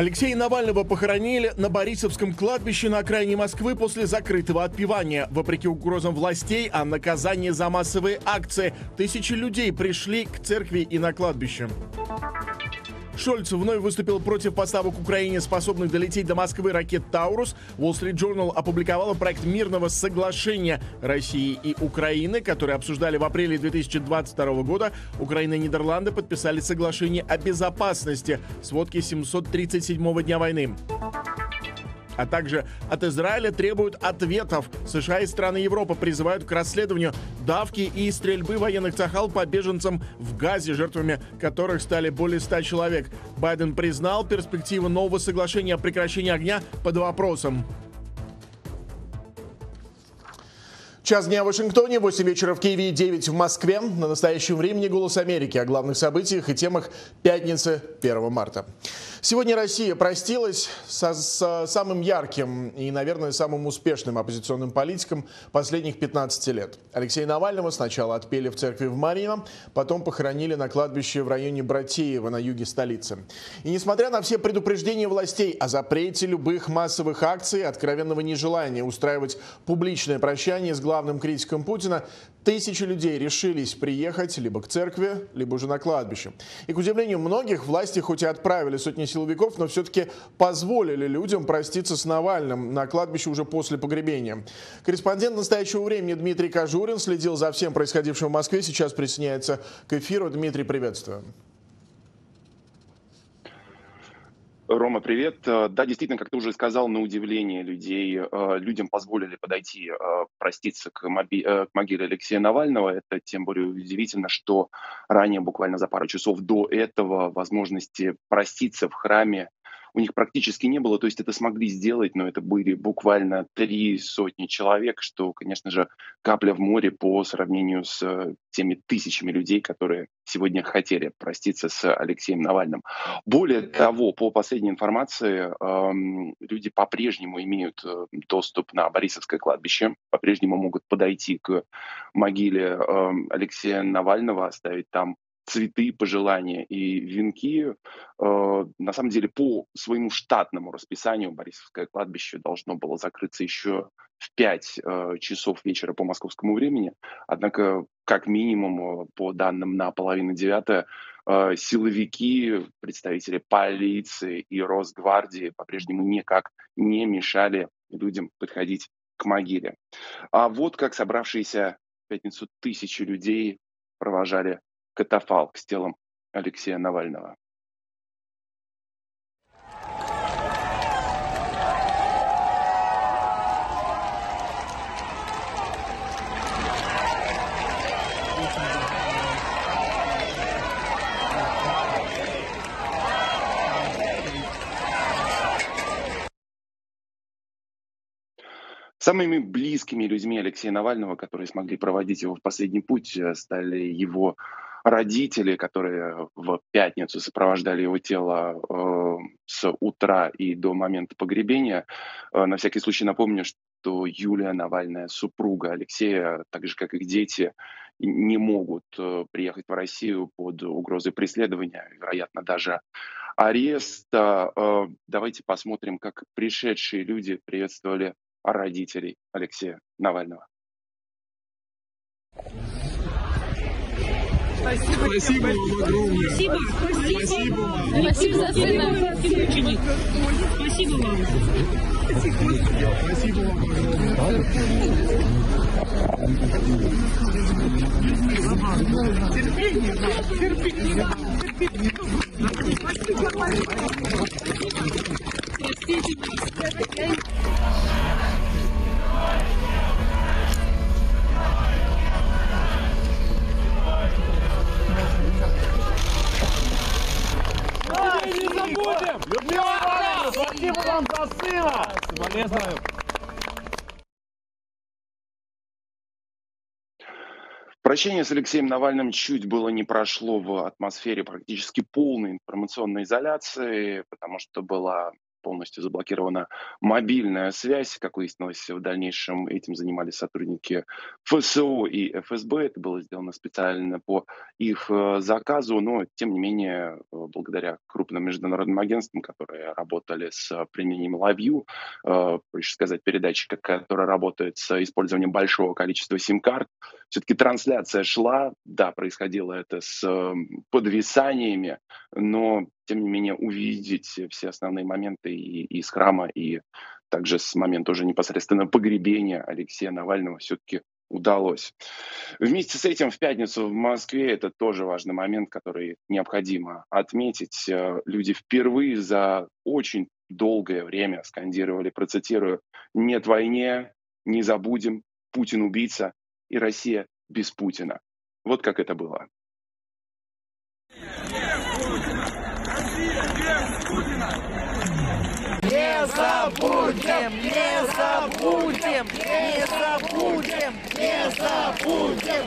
Алексея Навального похоронили на Борисовском кладбище на окраине Москвы после закрытого отпевания. Вопреки угрозам властей о наказании за массовые акции, тысячи людей пришли к церкви и на кладбище. Шольц вновь выступил против поставок Украине способных долететь до Москвы ракет «Таурус». Wall Street Journal опубликовала проект мирного соглашения России и Украины, который обсуждали в апреле 2022 года. Украина и Нидерланды подписали соглашение о безопасности. Сводки 737 дня войны а также от Израиля требуют ответов. США и страны Европы призывают к расследованию давки и стрельбы военных цахал по беженцам в Газе, жертвами которых стали более 100 человек. Байден признал перспективы нового соглашения о прекращении огня под вопросом. Час дня в Вашингтоне, 8 вечера в Киеве и 9 в Москве. На настоящем времени «Голос Америки» о главных событиях и темах пятницы 1 марта. Сегодня Россия простилась со, с самым ярким и, наверное, самым успешным оппозиционным политиком последних 15 лет. Алексея Навального сначала отпели в церкви в Марино, потом похоронили на кладбище в районе Братеева на юге столицы. И несмотря на все предупреждения властей о запрете любых массовых акций, откровенного нежелания устраивать публичное прощание с главным критиком Путина, тысячи людей решились приехать либо к церкви, либо уже на кладбище. И, к удивлению многих, власти хоть и отправили сотни силовиков, но все-таки позволили людям проститься с Навальным на кладбище уже после погребения. Корреспондент настоящего времени Дмитрий Кожурин следил за всем происходившим в Москве, сейчас присоединяется к эфиру. Дмитрий, приветствую. Рома, привет. Э, да, действительно, как ты уже сказал, на удивление людей, э, людям позволили подойти, э, проститься к, моби- к могиле Алексея Навального. Это тем более удивительно, что ранее, буквально за пару часов до этого, возможности проститься в храме у них практически не было. То есть это смогли сделать, но это были буквально три сотни человек, что, конечно же, капля в море по сравнению с э, теми тысячами людей, которые сегодня хотели проститься с Алексеем Навальным. Более того, по последней информации, эм, люди по-прежнему имеют э, доступ на Борисовское кладбище, по-прежнему могут подойти к могиле э, Алексея Навального, оставить там цветы, пожелания и венки. Э, на самом деле, по своему штатному расписанию Борисовское кладбище должно было закрыться еще в 5 э, часов вечера по московскому времени. Однако, как минимум, э, по данным на половину девятое, силовики, представители полиции и Росгвардии по-прежнему никак не мешали людям подходить к могиле. А вот как собравшиеся в пятницу тысячи людей провожали катафалк с телом Алексея Навального. Самыми близкими людьми Алексея Навального, которые смогли проводить его в последний путь, э, стали его родители, которые в пятницу сопровождали его тело э, с утра и до момента погребения. Э, на всякий случай напомню, что Юлия Навальная, супруга Алексея, так же как и дети, не могут э, приехать в Россию под угрозой преследования, вероятно, даже ареста. Э, давайте посмотрим, как пришедшие люди приветствовали родителей Алексея Навального. Спасибо. Спасибо вам огромное. Спасибо. Спасибо вам. Спасибо за сына. Спасибо вам. Спасибо вам огромное. Терпение, терпение. Простите. Спасибо вам за сына! Соболезную. Прощение с Алексеем Навальным чуть было не прошло в атмосфере практически полной информационной изоляции, потому что была полностью заблокирована мобильная связь. Как выяснилось, в дальнейшем этим занимались сотрудники ФСО и ФСБ. Это было сделано специально по их э, заказу, но, тем не менее, э, благодаря крупным международным агентствам, которые работали с применением LiveView, э, проще сказать, передатчика, который работает с использованием большого количества сим-карт, все-таки трансляция шла, да, происходило это с подвисаниями, но, тем не менее, увидеть все основные моменты и, и с храма, и также с момента уже непосредственно погребения Алексея Навального все-таки удалось. Вместе с этим в пятницу в Москве это тоже важный момент, который необходимо отметить. Э, люди впервые за очень долгое время скандировали, процитирую, «Нет войне, не забудем, Путин убийца и Россия без Путина». Вот как это было. Не забудем, не забудем, не забудем, не забудем.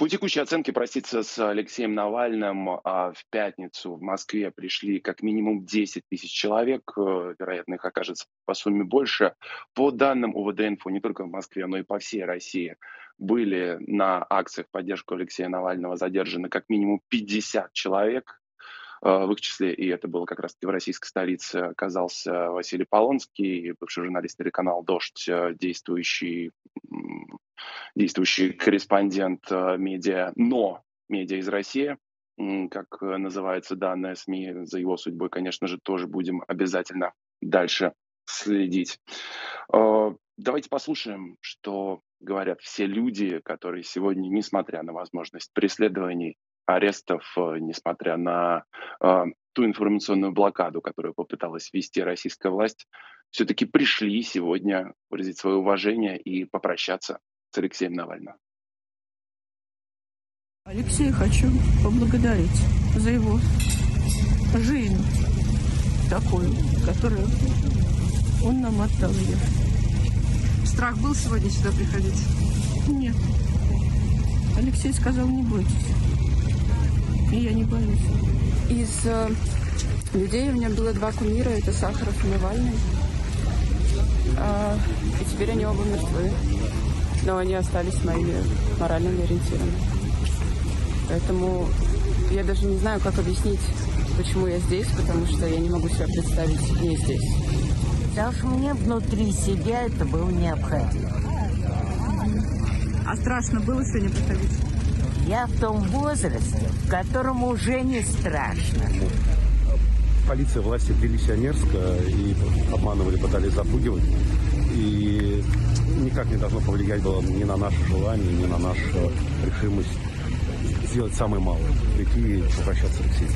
По текущей оценке проститься с Алексеем Навальным а в пятницу в Москве пришли как минимум 10 тысяч человек, э, вероятно, их окажется по сумме больше. По данным УВД-инфо, не только в Москве, но и по всей России были на акциях поддержку Алексея Навального задержаны как минимум 50 человек. Э, в их числе, и это было как раз-таки в российской столице, оказался Василий Полонский, бывший журналист телеканала «Дождь», э, действующий действующий корреспондент э, медиа, но медиа из России, как называется данная СМИ, за его судьбой, конечно же, тоже будем обязательно дальше следить. Давайте послушаем, что говорят все люди, которые сегодня, несмотря на возможность преследований, арестов, э, несмотря на ту информационную блокаду, которую попыталась ввести российская власть, все-таки пришли сегодня выразить свое уважение и попрощаться с Алексеем Навальным. Алексея хочу поблагодарить за его жизнь такую, которую он нам отдал. Страх был сегодня сюда приходить? Нет. Алексей сказал, не бойтесь. И я не боюсь. Из э, людей у меня было два кумира, это Сахаров и Навальный. А, и теперь они оба мертвы. Но они остались моими моральными ориентирами. Поэтому я даже не знаю, как объяснить, почему я здесь, потому что я не могу себя представить не здесь. Потому что мне внутри себя это было необходимо. А страшно было сегодня приходить? Я в том возрасте, в котором уже не страшно полиция власти вели и обманывали, пытались запугивать. И никак не должно повлиять было ни на наше желание, ни на нашу решимость сделать самое малое. Прийти и попрощаться с Алексеем.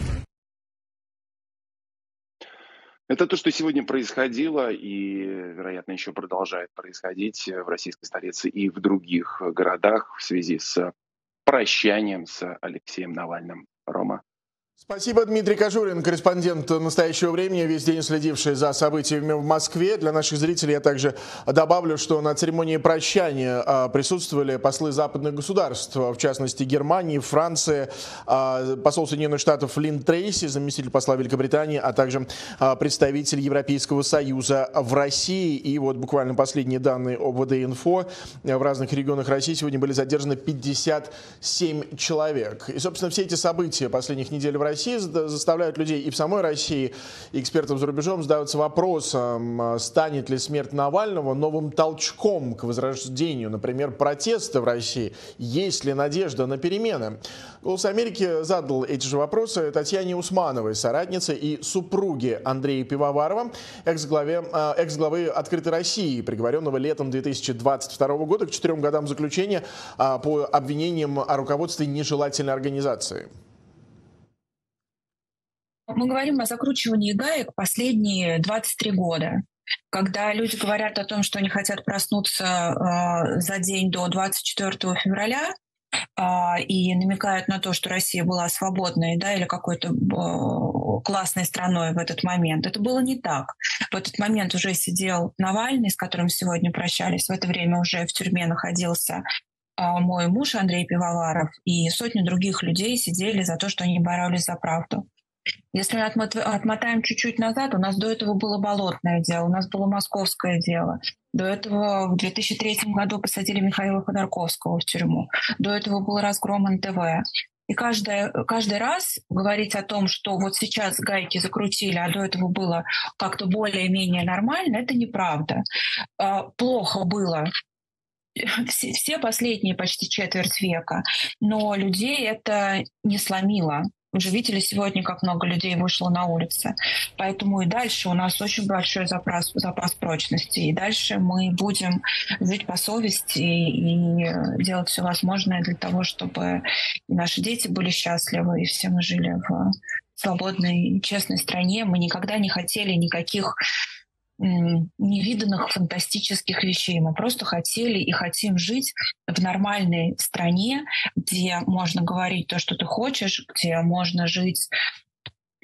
Это то, что сегодня происходило и, вероятно, еще продолжает происходить в российской столице и в других городах в связи с прощанием с Алексеем Навальным. Рома. Спасибо, Дмитрий Кожурин, корреспондент настоящего времени, весь день следивший за событиями в Москве. Для наших зрителей я также добавлю, что на церемонии прощания а, присутствовали послы западных государств, в частности Германии, Франции, а, посол Соединенных Штатов Лин Трейси, заместитель посла Великобритании, а также а, представитель Европейского Союза в России. И вот буквально последние данные ОВД-инфо. В разных регионах России сегодня были задержаны 57 человек. И, собственно, все эти события последних недель в России заставляют людей и в самой России, и экспертов за рубежом задаваться вопросом, а, станет ли смерть Навального новым толчком к возрождению, например, протеста в России, есть ли надежда на перемены. «Голос Америки» задал эти же вопросы Татьяне Усмановой, соратнице и супруге Андрея Пивоварова, экс-главе, а, экс-главы «Открытой России», приговоренного летом 2022 года к четырем годам заключения а, по обвинениям о руководстве нежелательной организации. Мы говорим о закручивании гаек последние 23 года. Когда люди говорят о том, что они хотят проснуться э, за день до 24 февраля, а, и намекают на то, что Россия была свободной, да, или какой-то э, классной страной в этот момент. Это было не так. В этот момент уже сидел Навальный, с которым сегодня прощались. В это время уже в тюрьме находился а, мой муж Андрей Пивоваров и сотни других людей сидели за то, что они боролись за правду. Если отмотаем чуть-чуть назад, у нас до этого было болотное дело, у нас было московское дело. До этого в 2003 году посадили Михаила Ходорковского в тюрьму. До этого был разгром НТВ. И каждый, каждый раз говорить о том, что вот сейчас гайки закрутили, а до этого было как-то более-менее нормально, это неправда. А, плохо было все, все последние почти четверть века, но людей это не сломило. Вы же видели сегодня, как много людей вышло на улицы. Поэтому и дальше у нас очень большой запас, запас прочности. И дальше мы будем жить по совести и делать все возможное для того, чтобы наши дети были счастливы, и все мы жили в свободной честной стране. Мы никогда не хотели никаких невиданных фантастических вещей. Мы просто хотели и хотим жить в нормальной стране, где можно говорить то, что ты хочешь, где можно жить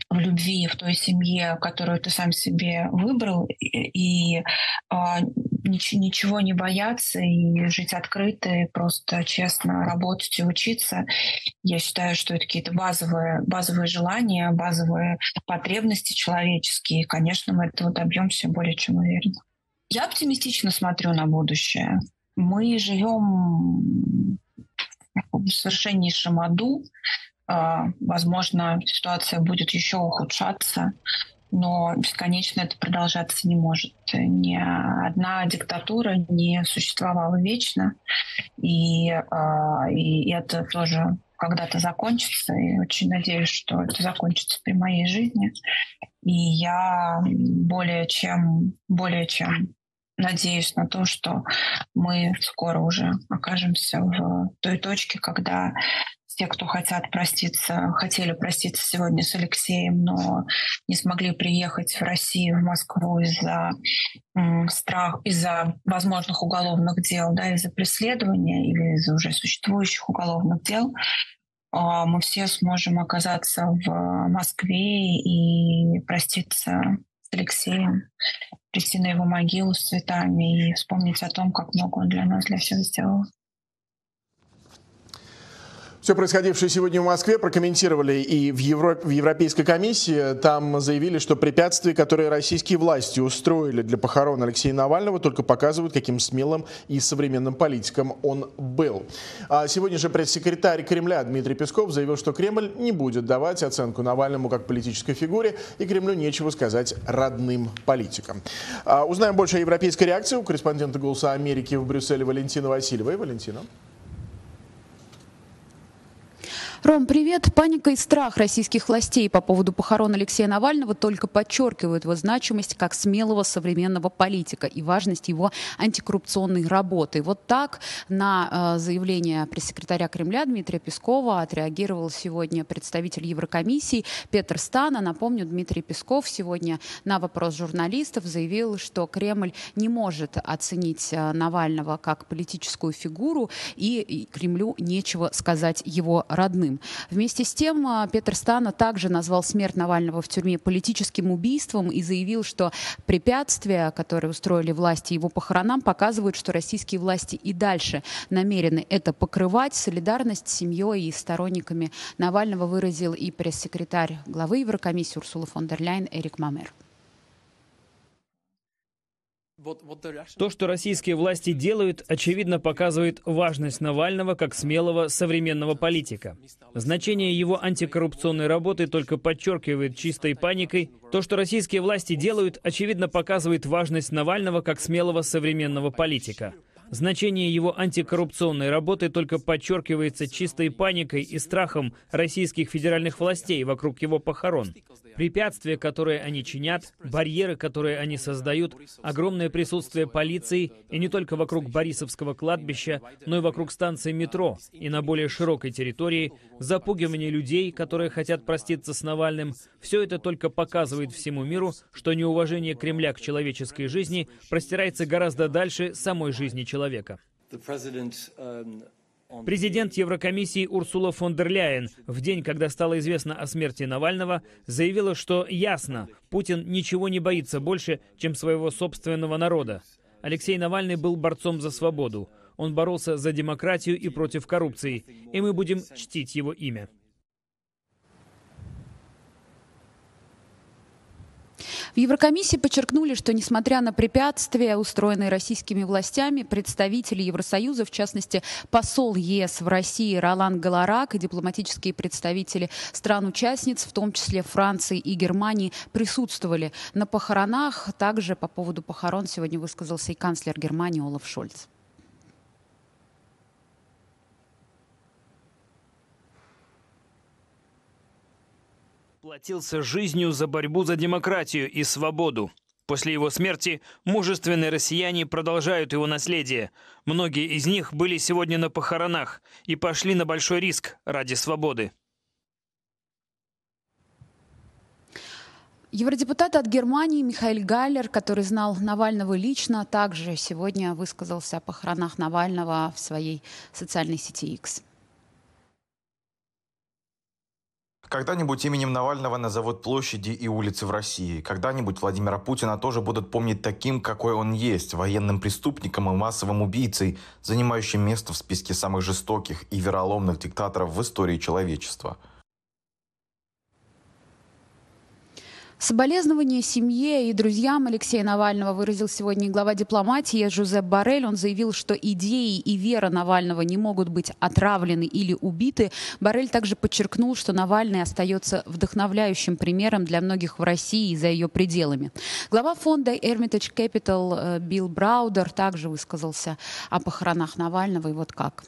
в любви, в той семье, которую ты сам себе выбрал, и, и а, нич- ничего не бояться, и жить открыто, и просто честно работать и учиться. Я считаю, что это какие-то базовые, базовые желания, базовые потребности человеческие. Конечно, мы этого добьемся более чем уверенно. Я оптимистично смотрю на будущее. Мы живем в совершеннейшем аду, возможно, ситуация будет еще ухудшаться, но бесконечно это продолжаться не может. Ни одна диктатура не существовала вечно, и, а, и это тоже когда-то закончится, и очень надеюсь, что это закончится при моей жизни. И я более чем, более чем надеюсь на то, что мы скоро уже окажемся в той точке, когда те, кто хотят проститься, хотели проститься сегодня с Алексеем, но не смогли приехать в Россию, в Москву из-за страх, из-за возможных уголовных дел, да, из-за преследования или из-за уже существующих уголовных дел, а, мы все сможем оказаться в Москве и проститься с Алексеем, прийти на его могилу с цветами и вспомнить о том, как много он для нас, для всех сделал. Все происходившее сегодня в Москве прокомментировали и в, Европ... в Европейской комиссии. Там заявили, что препятствия, которые российские власти устроили для похорон Алексея Навального, только показывают, каким смелым и современным политиком он был. А сегодня же пресс-секретарь Кремля Дмитрий Песков заявил, что Кремль не будет давать оценку Навальному как политической фигуре, и Кремлю нечего сказать родным политикам. А узнаем больше о европейской реакции у корреспондента «Голоса Америки» в Брюсселе Валентина Васильевой. Валентина. Ром, привет. Паника и страх российских властей по поводу похорон Алексея Навального только подчеркивают его значимость как смелого современного политика и важность его антикоррупционной работы. Вот так на э, заявление пресс-секретаря Кремля Дмитрия Пескова отреагировал сегодня представитель Еврокомиссии Петр Стана. Напомню, Дмитрий Песков сегодня на вопрос журналистов заявил, что Кремль не может оценить э, Навального как политическую фигуру, и Кремлю нечего сказать его родным живым. Вместе с тем а, Петр Стана также назвал смерть Навального в тюрьме политическим убийством и заявил, что препятствия, которые устроили власти его похоронам, показывают, что российские власти и дальше намерены это покрывать. Солидарность с семьей и сторонниками Навального выразил и пресс-секретарь главы Еврокомиссии Урсула фон дер Ляйн Эрик Мамер. То, что российские власти делают, очевидно показывает важность Навального как смелого современного политика. Значение его антикоррупционной работы только подчеркивает чистой паникой. То, что российские власти делают, очевидно показывает важность Навального как смелого современного политика. Значение его антикоррупционной работы только подчеркивается чистой паникой и страхом российских федеральных властей вокруг его похорон. Препятствия, которые они чинят, барьеры, которые они создают, огромное присутствие полиции, и не только вокруг Борисовского кладбища, но и вокруг станции метро и на более широкой территории, запугивание людей, которые хотят проститься с Навальным, все это только показывает всему миру, что неуважение Кремля к человеческой жизни простирается гораздо дальше самой жизни человека. Президент Еврокомиссии Урсула фон дер Ляйен в день, когда стало известно о смерти Навального, заявила, что ясно, Путин ничего не боится больше, чем своего собственного народа. Алексей Навальный был борцом за свободу. Он боролся за демократию и против коррупции, и мы будем чтить его имя. В Еврокомиссии подчеркнули, что несмотря на препятствия, устроенные российскими властями, представители Евросоюза, в частности посол ЕС в России Ролан Галарак и дипломатические представители стран-участниц, в том числе Франции и Германии, присутствовали на похоронах. Также по поводу похорон сегодня высказался и канцлер Германии Олаф Шольц. Платился жизнью за борьбу за демократию и свободу. После его смерти мужественные россияне продолжают его наследие. Многие из них были сегодня на похоронах и пошли на большой риск ради свободы. Евродепутат от Германии Михаил Гайлер, который знал Навального лично, также сегодня высказался о похоронах Навального в своей социальной сети X. Когда-нибудь именем Навального назовут площади и улицы в России. Когда-нибудь Владимира Путина тоже будут помнить таким, какой он есть, военным преступником и массовым убийцей, занимающим место в списке самых жестоких и вероломных диктаторов в истории человечества – Соболезнования семье и друзьям Алексея Навального выразил сегодня глава дипломатии Жозеп Барель. Он заявил, что идеи и вера Навального не могут быть отравлены или убиты. Барель также подчеркнул, что Навальный остается вдохновляющим примером для многих в России и за ее пределами. Глава фонда Hermitage Capital э, Билл Браудер также высказался о похоронах Навального и вот как.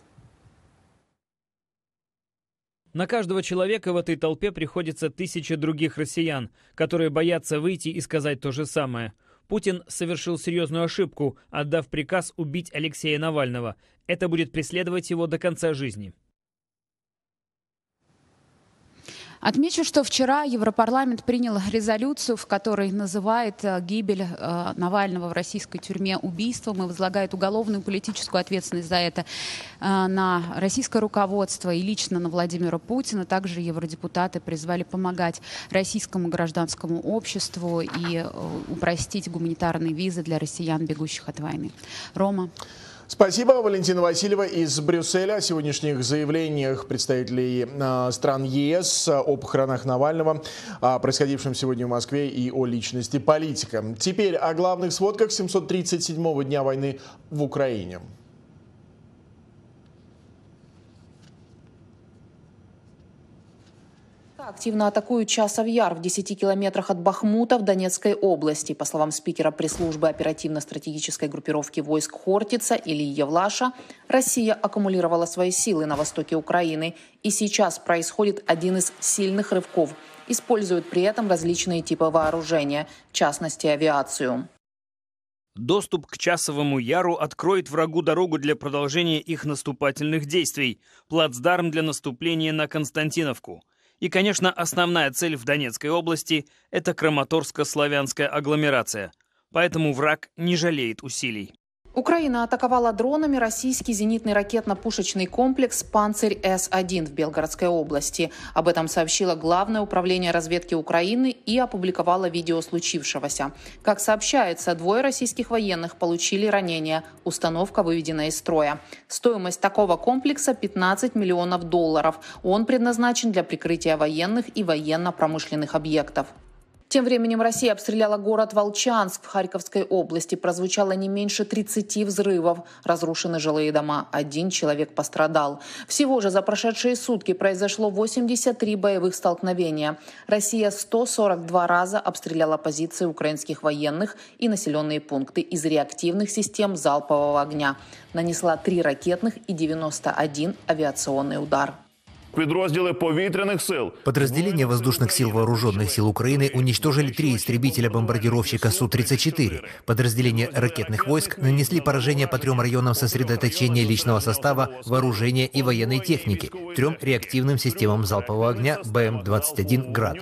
На каждого человека в этой толпе приходится тысяча других россиян, которые боятся выйти и сказать то же самое. Путин совершил серьезную ошибку, отдав приказ убить Алексея Навального. Это будет преследовать его до конца жизни. Отмечу, что вчера Европарламент принял резолюцию, в которой называет э, гибель э, Навального в российской тюрьме убийством и возлагает уголовную политическую ответственность за это э, на российское руководство и лично на Владимира Путина. Также евродепутаты призвали помогать российскому гражданскому обществу и упростить гуманитарные визы для россиян, бегущих от войны. Рома. Спасибо, Валентина Васильева из Брюсселя. О сегодняшних заявлениях представителей э, стран ЕС о похоронах Навального, о происходившем сегодня в Москве и о личности политика. Теперь о главных сводках 737-го дня войны в Украине. Активно атакуют Часов Яр в 10 километрах от Бахмута в Донецкой области. По словам спикера пресс-службы оперативно-стратегической группировки войск Хортица Ильи Евлаша, Россия аккумулировала свои силы на востоке Украины. И сейчас происходит один из сильных рывков. Используют при этом различные типы вооружения, в частности авиацию. Доступ к Часовому Яру откроет врагу дорогу для продолжения их наступательных действий, плацдарм для наступления на Константиновку – и, конечно, основная цель в Донецкой области – это Краматорско-славянская агломерация. Поэтому враг не жалеет усилий. Украина атаковала дронами российский зенитный ракетно-пушечный комплекс «Панцирь С-1» в Белгородской области. Об этом сообщило Главное управление разведки Украины и опубликовало видео случившегося. Как сообщается, двое российских военных получили ранения. Установка выведена из строя. Стоимость такого комплекса 15 миллионов долларов. Он предназначен для прикрытия военных и военно-промышленных объектов. Тем временем Россия обстреляла город Волчанск в Харьковской области. Прозвучало не меньше 30 взрывов. Разрушены жилые дома. Один человек пострадал. Всего же за прошедшие сутки произошло 83 боевых столкновения. Россия 142 раза обстреляла позиции украинских военных и населенные пункты из реактивных систем залпового огня. Нанесла 3 ракетных и 91 авиационный удар. Підрозділи повітряних сил. Подразделения воздушных сил вооруженных сил Украины уничтожили три истребителя-бомбардировщика Су-34. Подразделения ракетных войск нанесли поражение по трем районам сосредоточения личного состава, вооружения и военной техники, трем реактивным системам залпового огня БМ-21 «Град».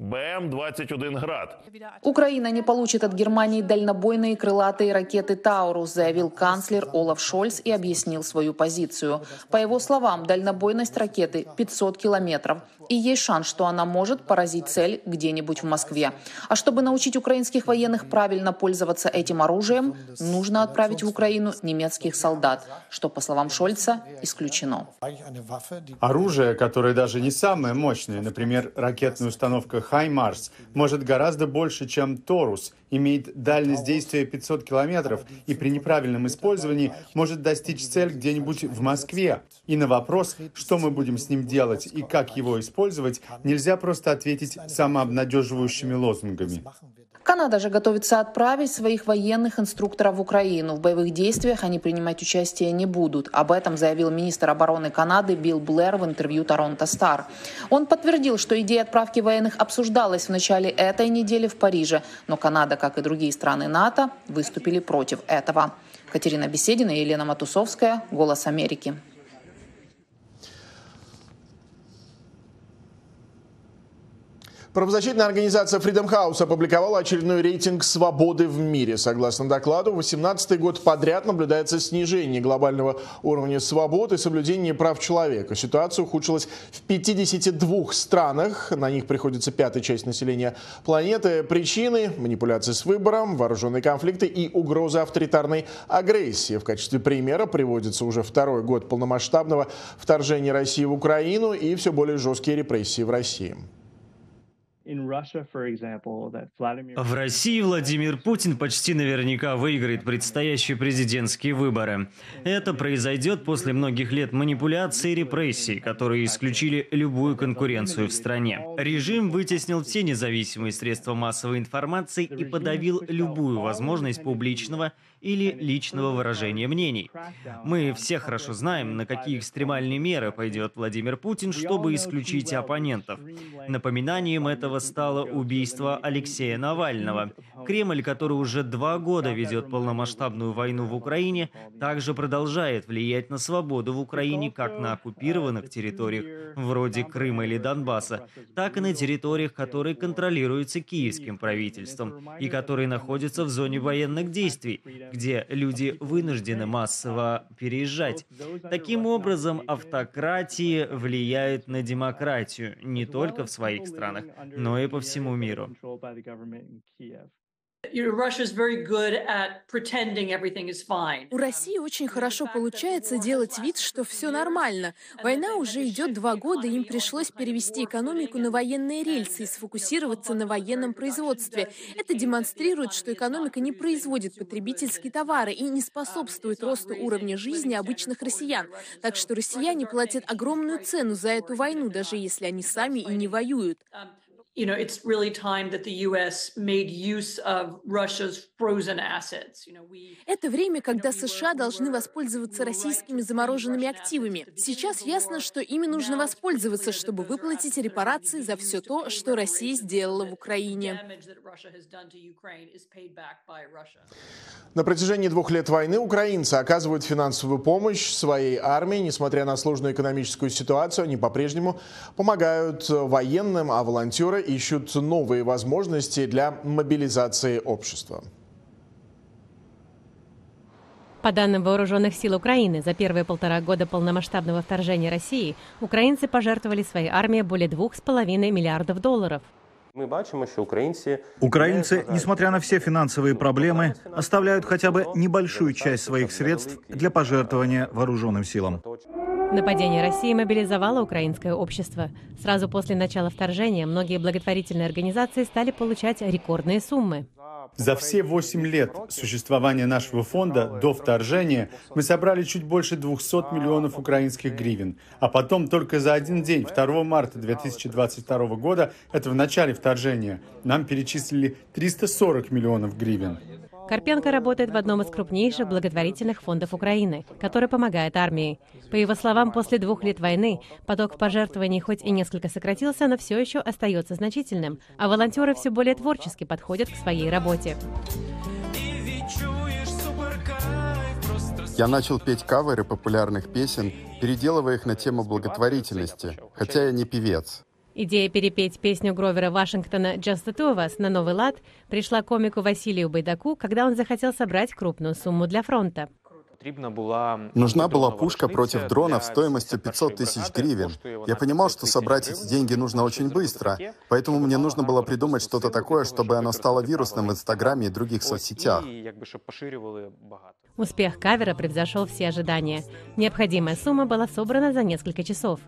БМ-21 «Град». Украина не получит от Германии дальнобойные крылатые ракеты «Таурус», заявил канцлер Олаф Шольц и объяснил свою позицию. По его словам, дальнобойность ракеты 500 километров. И есть шанс, что она может поразить цель где-нибудь в Москве. А чтобы научить украинских военных правильно пользоваться этим оружием, нужно отправить в Украину немецких солдат, что, по словам Шольца, исключено. Оружие, которое даже не самое мощное, например, ракетная установка «Хаймарс», может гораздо больше, чем «Торус», имеет дальность действия 500 километров и при неправильном использовании может достичь цель где-нибудь в Москве. И на вопрос, что мы будем с ним делать и как его использовать, нельзя просто ответить самообнадеживающими лозунгами. Канада же готовится отправить своих военных инструкторов в Украину. В боевых действиях они принимать участие не будут. Об этом заявил министр обороны Канады Билл Блэр в интервью Торонто Стар. Он подтвердил, что идея отправки военных обсуждалась в начале этой недели в Париже, но Канада, как и другие страны НАТО, выступили против этого. Катерина Беседина и Елена Матусовская, «Голос Америки». Правозащитная организация Freedom House опубликовала очередной рейтинг свободы в мире. Согласно докладу, 18-й год подряд наблюдается снижение глобального уровня свободы и соблюдения прав человека. Ситуация ухудшилась в 52 странах. На них приходится пятая часть населения планеты. Причины – манипуляции с выбором, вооруженные конфликты и угроза авторитарной агрессии. В качестве примера приводится уже второй год полномасштабного вторжения России в Украину и все более жесткие репрессии в России. В России Владимир Путин почти наверняка выиграет предстоящие президентские выборы. Это произойдет после многих лет манипуляций и репрессий, которые исключили любую конкуренцию в стране. Режим вытеснил все независимые средства массовой информации и подавил любую возможность публичного или личного выражения мнений. Мы все хорошо знаем, на какие экстремальные меры пойдет Владимир Путин, чтобы исключить оппонентов. Напоминанием этого стало убийство Алексея Навального. Кремль, который уже два года ведет полномасштабную войну в Украине, также продолжает влиять на свободу в Украине как на оккупированных территориях, вроде Крыма или Донбасса, так и на территориях, которые контролируются киевским правительством и которые находятся в зоне военных действий, где люди вынуждены массово переезжать. Таким образом, автократии влияют на демократию не только в своих странах, но и по всему миру. У России очень хорошо получается делать вид, что все нормально. Война уже идет два года, им пришлось перевести экономику на военные рельсы и сфокусироваться на военном производстве. Это демонстрирует, что экономика не производит потребительские товары и не способствует росту уровня жизни обычных россиян. Так что россияне платят огромную цену за эту войну, даже если они сами и не воюют you know, it's really time that the U.S. made use of Russia's frozen assets. You know, we, Это время, когда США должны воспользоваться российскими замороженными активами. Сейчас ясно, что ими нужно воспользоваться, чтобы выплатить репарации за все то, что Россия сделала в Украине. На протяжении двух лет войны украинцы оказывают финансовую помощь своей армии. Несмотря на сложную экономическую ситуацию, они по-прежнему помогают военным, а волонтеры ищут новые возможности для мобилизации общества. По данным Вооруженных сил Украины, за первые полтора года полномасштабного вторжения России украинцы пожертвовали своей армии более 2,5 миллиардов долларов. Мы бачимо, что украинцы... Украинцы, несмотря на все финансовые проблемы, оставляют хотя бы небольшую часть своих средств для пожертвования вооруженным силам. Нападение России мобилизовало украинское общество. Сразу после начала вторжения многие благотворительные организации стали получать рекордные суммы. За все 8 лет существования нашего фонда до вторжения мы собрали чуть больше 200 миллионов украинских гривен. А потом только за один день, 2 марта 2022 года, это в начале вторжения, нам перечислили 340 миллионов гривен. Карпенко работает в одном из крупнейших благотворительных фондов Украины, который помогает армии. По его словам, после двух лет войны поток пожертвований хоть и несколько сократился, но все еще остается значительным, а волонтеры все более творчески подходят к своей работе. Я начал петь каверы популярных песен, переделывая их на тему благотворительности, хотя я не певец. Идея перепеть песню Гровера Вашингтона «Just the two of us» на новый лад пришла комику Василию Байдаку, когда он захотел собрать крупную сумму для фронта. Нужна была пушка против дронов стоимостью 500 тысяч гривен. Я понимал, что собрать эти деньги нужно очень быстро, поэтому мне нужно было придумать что-то такое, чтобы оно стало вирусным в Инстаграме и других соцсетях. Успех кавера превзошел все ожидания. Необходимая сумма была собрана за несколько часов.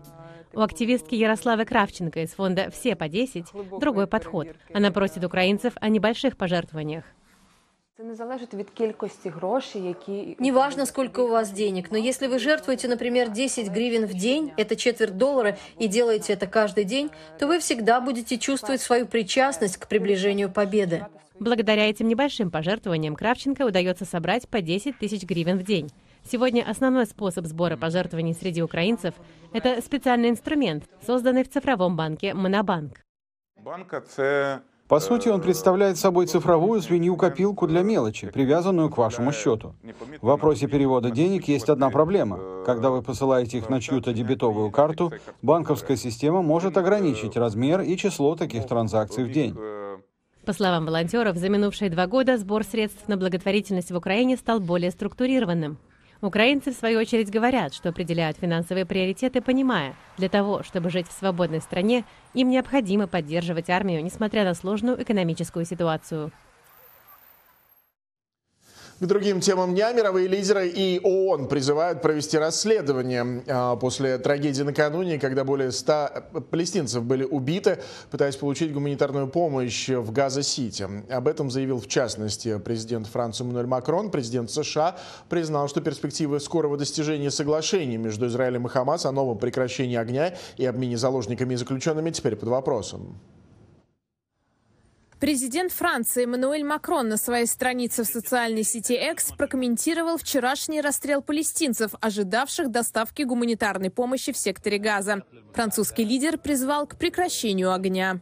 У активистки Ярославы Кравченко из фонда «Все по 10» другой подход. Она просит украинцев о небольших пожертвованиях. Неважно, сколько у вас денег, но если вы жертвуете, например, 10 гривен в день, это четверть доллара, и делаете это каждый день, то вы всегда будете чувствовать свою причастность к приближению победы. Благодаря этим небольшим пожертвованиям Кравченко удается собрать по 10 тысяч гривен в день. Сегодня основной способ сбора пожертвований среди украинцев – это специальный инструмент, созданный в цифровом банке «Монобанк». По сути, он представляет собой цифровую свинью-копилку для мелочи, привязанную к вашему счету. В вопросе перевода денег есть одна проблема. Когда вы посылаете их на чью-то дебетовую карту, банковская система может ограничить размер и число таких транзакций в день. По словам волонтеров, за минувшие два года сбор средств на благотворительность в Украине стал более структурированным. Украинцы, в свою очередь, говорят, что определяют финансовые приоритеты, понимая, для того, чтобы жить в свободной стране, им необходимо поддерживать армию, несмотря на сложную экономическую ситуацию. К другим темам дня мировые лидеры и ООН призывают провести расследование а, после трагедии накануне, когда более 100 палестинцев были убиты, пытаясь получить гуманитарную помощь в Газа-Сити. Об этом заявил в частности президент Франции Эммануэль Макрон. Президент США признал, что перспективы скорого достижения соглашений между Израилем и Хамас о новом прекращении огня и обмене заложниками и заключенными теперь под вопросом. Президент Франции Эммануэль Макрон на своей странице в социальной сети X прокомментировал вчерашний расстрел палестинцев, ожидавших доставки гуманитарной помощи в секторе Газа. Французский лидер призвал к прекращению огня.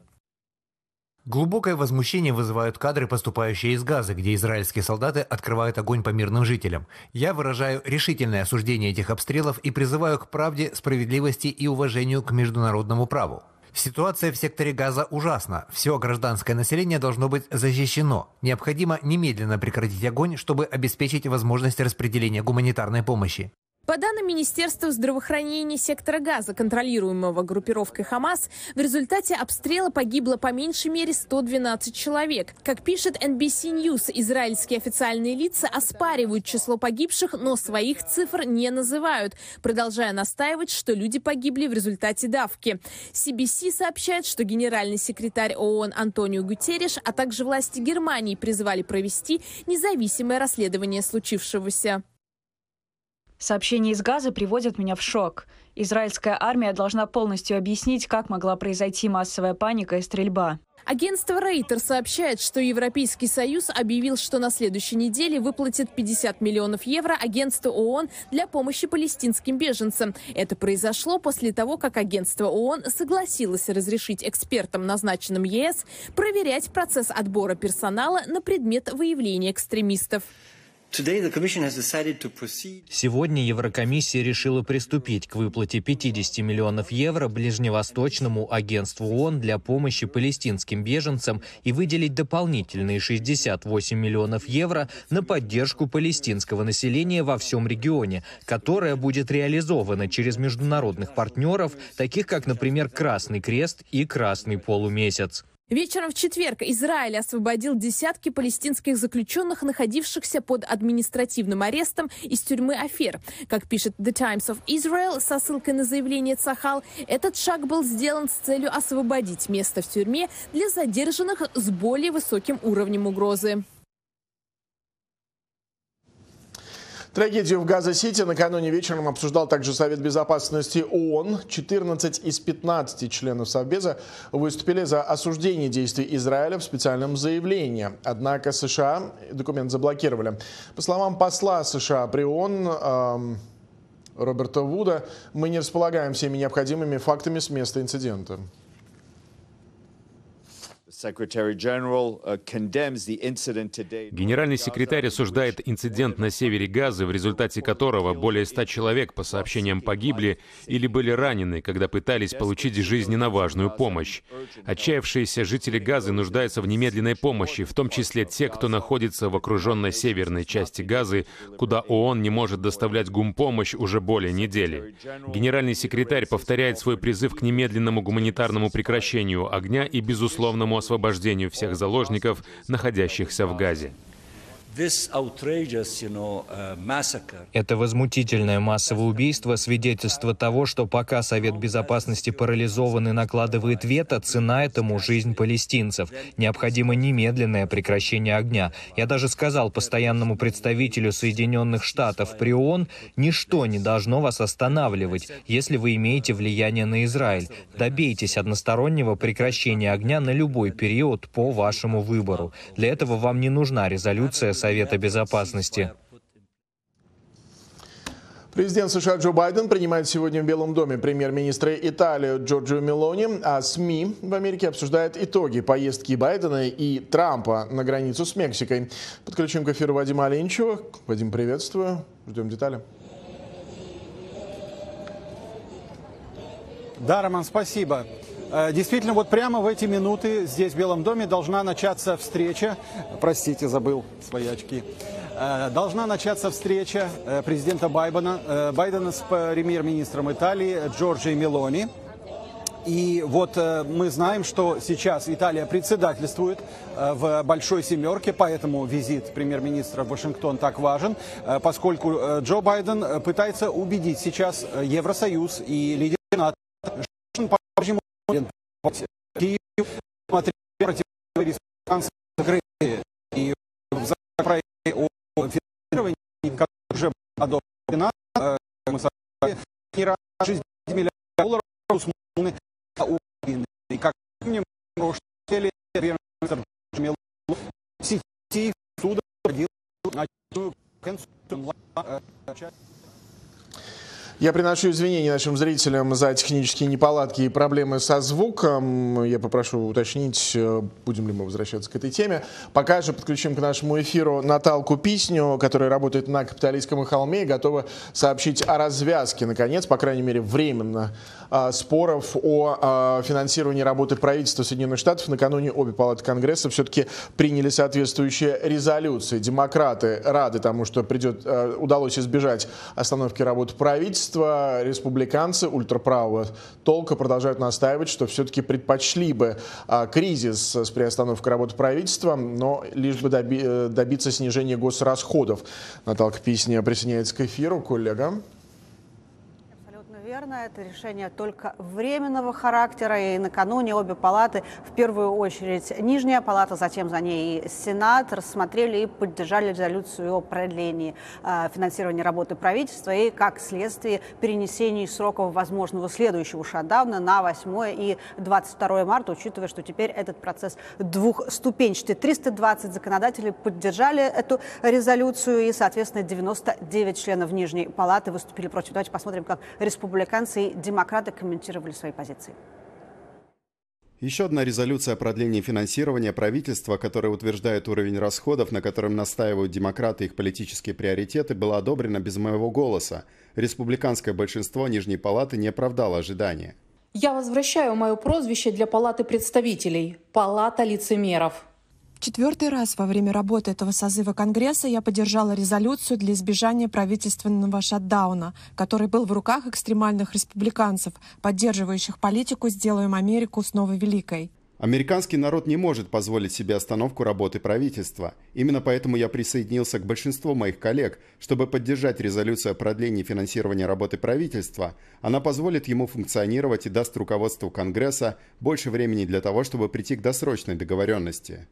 Глубокое возмущение вызывают кадры, поступающие из Газа, где израильские солдаты открывают огонь по мирным жителям. Я выражаю решительное осуждение этих обстрелов и призываю к правде, справедливости и уважению к международному праву. Ситуация в секторе газа ужасна. Все гражданское население должно быть защищено. Необходимо немедленно прекратить огонь, чтобы обеспечить возможность распределения гуманитарной помощи. По данным Министерства здравоохранения сектора газа, контролируемого группировкой Хамас, в результате обстрела погибло по меньшей мере 112 человек. Как пишет NBC News, израильские официальные лица оспаривают число погибших, но своих цифр не называют, продолжая настаивать, что люди погибли в результате давки. CBC сообщает, что генеральный секретарь ООН Антонио Гутерриш, а также власти Германии призвали провести независимое расследование случившегося. Сообщения из Газа приводят меня в шок. Израильская армия должна полностью объяснить, как могла произойти массовая паника и стрельба. Агентство Рейтер сообщает, что Европейский Союз объявил, что на следующей неделе выплатит 50 миллионов евро агентству ООН для помощи палестинским беженцам. Это произошло после того, как агентство ООН согласилось разрешить экспертам, назначенным ЕС, проверять процесс отбора персонала на предмет выявления экстремистов. Сегодня Еврокомиссия решила приступить к выплате 50 миллионов евро Ближневосточному агентству ООН для помощи палестинским беженцам и выделить дополнительные 68 миллионов евро на поддержку палестинского населения во всем регионе, которая будет реализована через международных партнеров, таких как, например, Красный Крест и Красный Полумесяц. Вечером в четверг Израиль освободил десятки палестинских заключенных, находившихся под административным арестом из тюрьмы Афер. Как пишет The Times of Israel со ссылкой на заявление Цахал, этот шаг был сделан с целью освободить место в тюрьме для задержанных с более высоким уровнем угрозы. Трагедию в Газа-Сити накануне вечером обсуждал также Совет Безопасности ООН. 14 из 15 членов Совбеза выступили за осуждение действий Израиля в специальном заявлении. Однако США документ заблокировали. По словам посла США при ООН эм, Роберта Вуда, мы не располагаем всеми необходимыми фактами с места инцидента. Генеральный секретарь осуждает инцидент на севере Газы, в результате которого более ста человек, по сообщениям, погибли или были ранены, когда пытались получить жизненно важную помощь. Отчаявшиеся жители Газы нуждаются в немедленной помощи, в том числе те, кто находится в окруженной северной части Газы, куда ООН не может доставлять гумпомощь уже более недели. Генеральный секретарь повторяет свой призыв к немедленному гуманитарному прекращению огня и безусловному освобождению всех заложников, находящихся в Газе. Uh, Это возмутительное массовое убийство – свидетельство того, что пока Совет Безопасности парализован и накладывает вето, цена этому – жизнь палестинцев. Необходимо немедленное прекращение огня. Я даже сказал постоянному представителю Соединенных Штатов при ООН, ничто не должно вас останавливать, если вы имеете влияние на Израиль. Добейтесь одностороннего прекращения огня на любой период по вашему выбору. Для этого вам не нужна резолюция Совета Безопасности. Президент США Джо Байден принимает сегодня в Белом доме премьер-министра Италии Джорджио Мелони, а СМИ в Америке обсуждают итоги поездки Байдена и Трампа на границу с Мексикой. Подключим к эфиру Вадима Оленчева. Вадим, приветствую. Ждем детали. Да, Роман, спасибо. Э, действительно, вот прямо в эти минуты здесь, в Белом доме, должна начаться встреча. Простите, забыл свои очки. Э, должна начаться встреча э, президента Байдена, Байдена с премьер-министром Италии Джорджией Мелони. И вот мы знаем, что сейчас Италия председательствует в Большой Семерке, поэтому визит премьер-министра в Вашингтон так важен, поскольку Джо Байден пытается убедить сейчас Евросоюз и лидер НАТО, что по-прежнему Киев смотрел республиканцы закрыли и в законопроекте о финансировании, который уже одобрен, мы не раз 60 миллиардов долларов усмотрены Украины. И как помним, что хотели премьер-министр в сети суда проводил очередную конференцию я приношу извинения нашим зрителям за технические неполадки и проблемы со звуком. Я попрошу уточнить, э, будем ли мы возвращаться к этой теме. Пока же подключим к нашему эфиру Наталку Писню, которая работает на капиталистском холме и готова сообщить о развязке, наконец, по крайней мере, временно, э, споров о э, финансировании работы правительства Соединенных Штатов. Накануне обе палаты Конгресса все-таки приняли соответствующие резолюции. Демократы рады тому, что придет, удалось избежать остановки работы правительства правительства, республиканцы ультраправого толка продолжают настаивать, что все-таки предпочли бы а, кризис с приостановкой работы правительства, но лишь бы доби э, добиться снижения госрасходов. Наталка Писня присоединяется к эфиру, коллега верно, это решение только временного характера, и накануне обе палаты, в первую очередь Нижняя палата, затем за ней и Сенат, рассмотрели и поддержали резолюцию о продлении э, финансирования работы правительства и, как следствие, перенесении сроков возможного следующего шатдауна на 8 и 22 марта, учитывая, что теперь этот процесс двухступенчатый. 320 законодателей поддержали эту резолюцию, и, соответственно, 99 членов Нижней палаты выступили против. Давайте посмотрим, как республиканцы республиканцы и демократы комментировали свои позиции. Еще одна резолюция о продлении финансирования правительства, которая утверждает уровень расходов, на котором настаивают демократы и их политические приоритеты, была одобрена без моего голоса. Республиканское большинство Нижней Палаты не оправдало ожидания. Я возвращаю мое прозвище для Палаты представителей – Палата лицемеров четвертый раз во время работы этого созыва Конгресса я поддержала резолюцию для избежания правительственного шатдауна, который был в руках экстремальных республиканцев, поддерживающих политику «Сделаем Америку снова великой». Американский народ не может позволить себе остановку работы правительства. Именно поэтому я присоединился к большинству моих коллег, чтобы поддержать резолюцию о продлении финансирования работы правительства. Она позволит ему функционировать и даст руководству Конгресса больше времени для того, чтобы прийти к досрочной договоренности.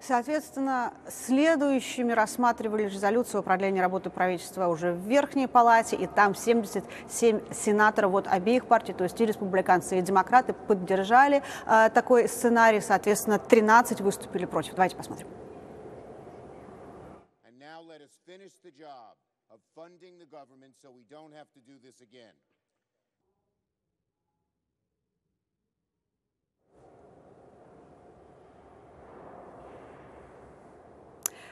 Соответственно, следующими рассматривали резолюцию о продлении работы правительства уже в Верхней Палате, и там 77 сенаторов от обеих партий, то есть и республиканцы, и демократы, поддержали э, такой сценарий. Соответственно, 13 выступили против. Давайте посмотрим.